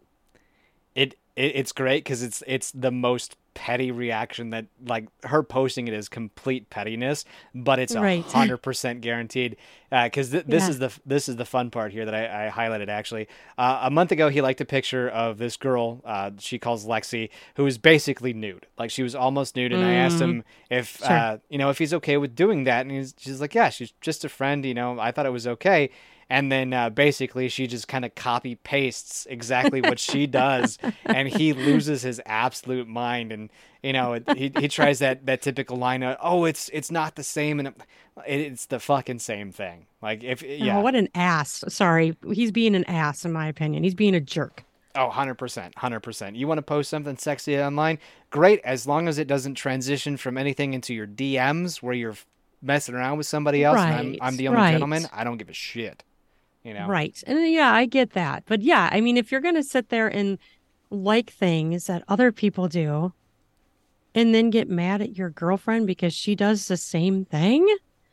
it, it it's great because it's it's the most petty reaction that like her posting it is complete pettiness but it's a hundred percent guaranteed. Because th- this Yeah. is the this is the fun part here that I, I highlighted actually. Uh, a month ago he liked a picture of this girl uh, she calls Lexi who is basically nude. Like she was almost nude and I asked him if Sure. uh, you know if he's okay with doing that and he's she's like yeah she's just a friend you know I thought it was okay and then uh, basically she just kind of copy pastes exactly what she does and he loses his absolute mind and you know he, he tries that that typical line of oh it's it's not the same and it, it's the fucking same thing like if yeah Oh, what an ass. Sorry. He's being an ass, in my opinion. He's being a jerk. Oh, 100%. 100%. You want to post something sexy online? Great, as long as it doesn't transition from anything into your DMs where you're messing around with somebody else and I'm, Right, I'm the only right. gentleman. I don't give a shit. You know? Right. And yeah, I get that. But yeah, I mean, if you're going to sit there and like things that other people do and then get mad at your girlfriend because she does the same thing,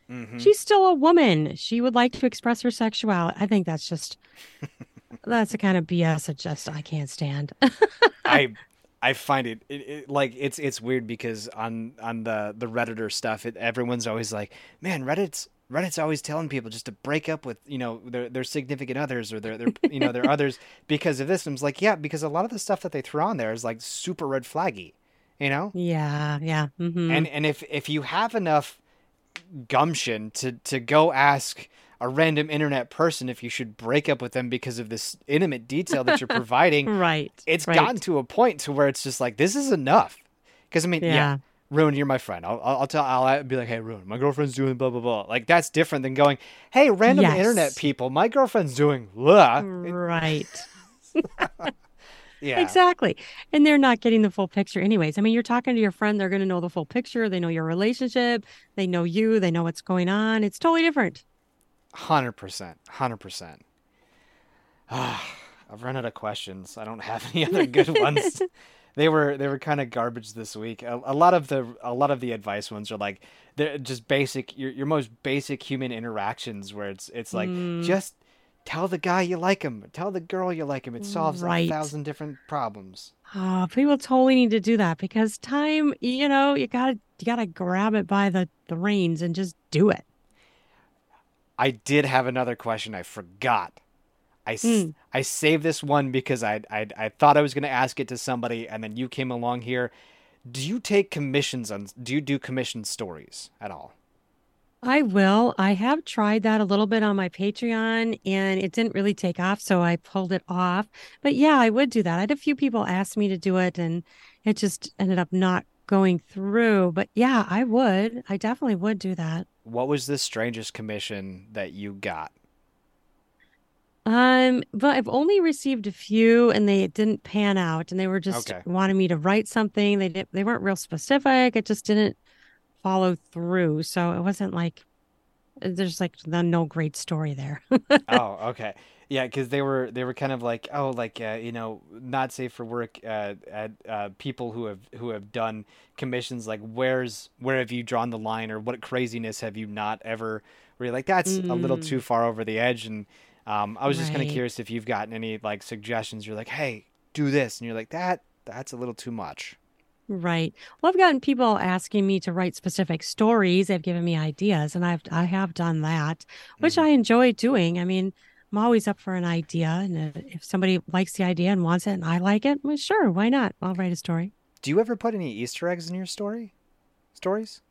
Mhm. she's still a woman. She would like to express her sexuality. I think that's just, that's the kind of BS that just I can't stand. I I find it, it, it like it's it's weird because on on the the redditor stuff, it, everyone's always like, man, Reddit's Reddit's always telling people just to break up with you know their their significant others or their their you know their others because of this. And I'm like, yeah, because a lot of the stuff that they throw on there is like super red flaggy, you know. yeah. Yeah. hmm And and if if you have enough gumption to to go ask a random internet person if you should break up with them because of this intimate detail that you're providing, right. it's right. gotten to a point to where it's just like this is enough. Because I mean, yeah. Yeah. Ruin, you're my friend. I'll, I'll I'll tell. I'll be like, hey, Ruin, my girlfriend's doing blah blah blah. Like that's different than going, hey, random Yes. internet people, my girlfriend's doing blah. Right. Yeah, Exactly. And they're not getting the full picture, anyways. I mean, you're talking to your friend, they're going to know the full picture. They know your relationship, they know you, they know what's going on. It's totally different. hundred percent, hundred percent. I've run out of questions. I don't have any other good ones. They were they were kind of garbage this week. A, a lot of the a lot of the advice ones are like they're just basic your your most basic human interactions where it's it's like Mm. just tell the guy you like him, tell the girl you like him. It solves Right. a thousand different problems. Oh, people totally need to do that because time, you know, you gotta you gotta grab it by the, the reins and just do it. I did have another question. I forgot. I, Mm. I saved this one because I, I I thought I was going to ask it to somebody, and then you came along here. Do you take commissions on? Do you do commission stories at all? I will. I have tried that a little bit on my Patreon and it didn't really take off, so I pulled it off. But yeah, I would do that. I had a few people ask me to do it and it just ended up not going through. But yeah, I would. I definitely would do that. What was the strangest commission that you got? Um, but I've only received a few and they didn't pan out and they were just Okay. wanting me to write something. They did, they weren't real specific. It just didn't follow through. So it wasn't like there's like no, no great story there. Oh, okay. Yeah, because they were they were kind of like oh like uh, you know not safe for work uh, at uh, people who have who have done commissions like where's where have you drawn the line or what craziness have you not ever where you're like that's a little Mm, too far over the edge and um, I was just kind of curious if you've gotten any like suggestions you're like hey do this and you're like that that's a little too much. Right. Well, I've gotten people asking me to write specific stories. They've given me ideas, and I've I have done that, which hmm I enjoy doing. I mean, I'm always up for an idea, and if somebody likes the idea and wants it, and I like it, well, sure, why not? I'll write a story. Do you ever put any Easter eggs in your story stories?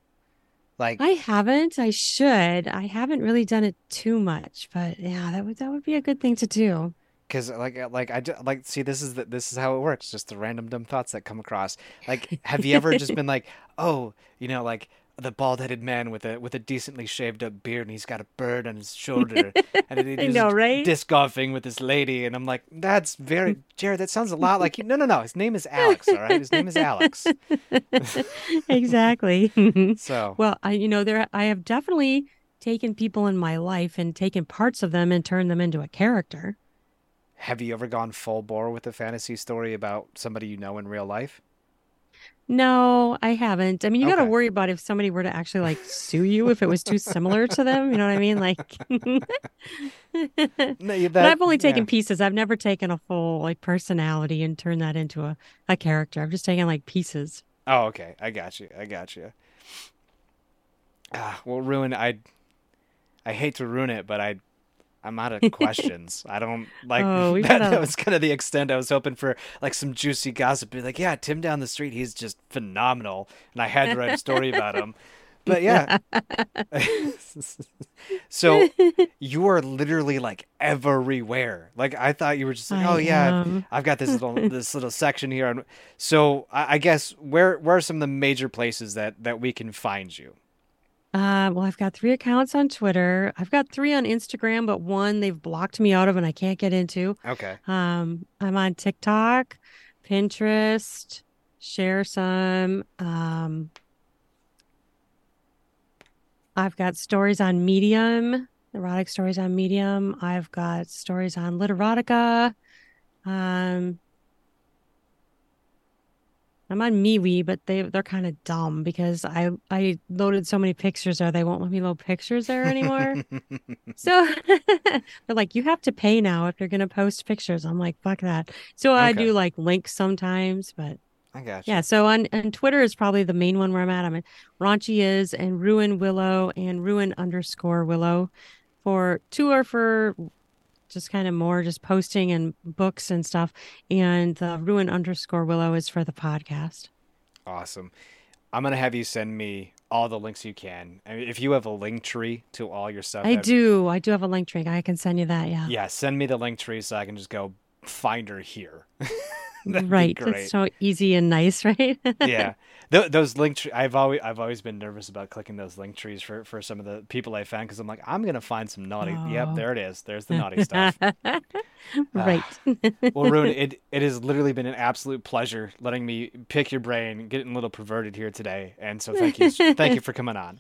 Like I haven't. I should. I haven't really done it too much, but yeah, that would that would be a good thing to do. Because like uh, like I like see this is the, this is how it works. Just the random dumb thoughts that come across. Like, have you ever just been like, oh, you know, like the bald-headed man with a with a decently shaved up beard, and he's got a bird on his shoulder, and he- I he's know, right? disc golfing with this lady, and I'm like, that's very Jared. That sounds a lot like you. No, no, no. His name is Alex. All right, his name is Alex. Exactly. So, Well, I, you know, there I have definitely taken people in my life and taken parts of them and turned them into a character. have you ever gone full bore with a fantasy story about somebody you know in real life? No, I haven't. I mean, you got to worry about if somebody were to actually like sue you if it was too similar to them. You know what I mean? Like, but No, that I've only yeah. taken pieces. I've never taken a full like personality and turned that into a, a character. I've just taken like pieces. Oh, okay. I got you. I got you. Ah, well, ruin. I, I hate to ruin it, but I, I'm out of questions. I don't like Oh, that. got That was kind of the extent I was hoping for, like some juicy gossip. Be like, yeah, Tim down the street, he's just phenomenal, and I had to write a story about him. But yeah, so you are literally like everywhere. Like I thought you were just like, I oh yeah, I've. I've got this little this little section here. On, so I, I guess where where are some of the major places that that we can find you? Uh, well, I've got three accounts on Twitter. I've got three on Instagram, but one they've blocked me out of and I can't get into. Okay. Um, I'm on TikTok, Pinterest, share some. Um, I've got stories on Medium, erotic stories on Medium. I've got stories on Literotica. Um, I'm on MeWe, but they they're kind of dumb because I I loaded so many pictures there, they won't let me load pictures there anymore. So they're like, you have to pay now if you're gonna post pictures. I'm like, fuck that. So I do like links sometimes, but I got yeah. So on and Twitter is probably the main one where I'm at. I'm at Raunchy is and Ruin Willow and Ruin underscore Willow for two are for just kind of more just posting and books and stuff, and the Ruin underscore Willow is for the podcast. Awesome. I'm gonna have you send me all the links you can. I mean, if you have a link tree to all your stuff, I do. I do have a link tree. I can send you that. Yeah. yeah, send me the link tree so I can just go find her here. Right. It's so easy and nice, right? yeah Th- those link tre- i've always i've always been nervous about clicking those link trees for for some of the people i found because i'm like i'm gonna find some naughty yep Oh. there it is there's the naughty stuff Right. Ah. well Ruin, it it has literally been an absolute pleasure letting me pick your brain getting a little perverted here today and so thank you thank you for coming on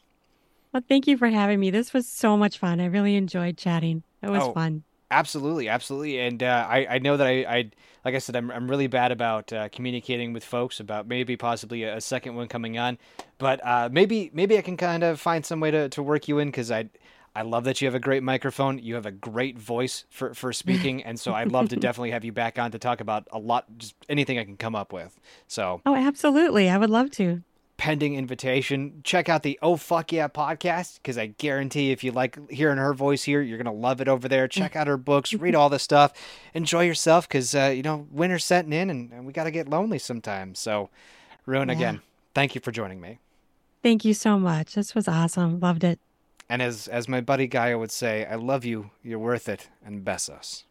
Well, thank you for having me. This was so much fun. I really enjoyed chatting. It was Oh, fun. Absolutely, absolutely, and uh, I I know that I, I like I said I'm I'm really bad about uh, communicating with folks about maybe possibly a, a second one coming on, but uh, maybe maybe I can kind of find some way to, to work you in because I I love that you have a great microphone. You have a great voice for, for speaking. And so I'd love to definitely have you back on to talk about a lot, just anything I can come up with. So, oh, absolutely. I would love to. Pending invitation, check out the Oh Fuck Yeah podcast because I guarantee if you like hearing her voice here, you're going to love it over there. Check out her books, read all the stuff, enjoy yourself because, uh, you know, winter's setting in and, and we got to get lonely sometimes. So, Ruin, yeah. again, thank you for joining me. Thank you so much. This was awesome. Loved it. And as as my buddy Gaia would say, I love you. You're worth it. And besos.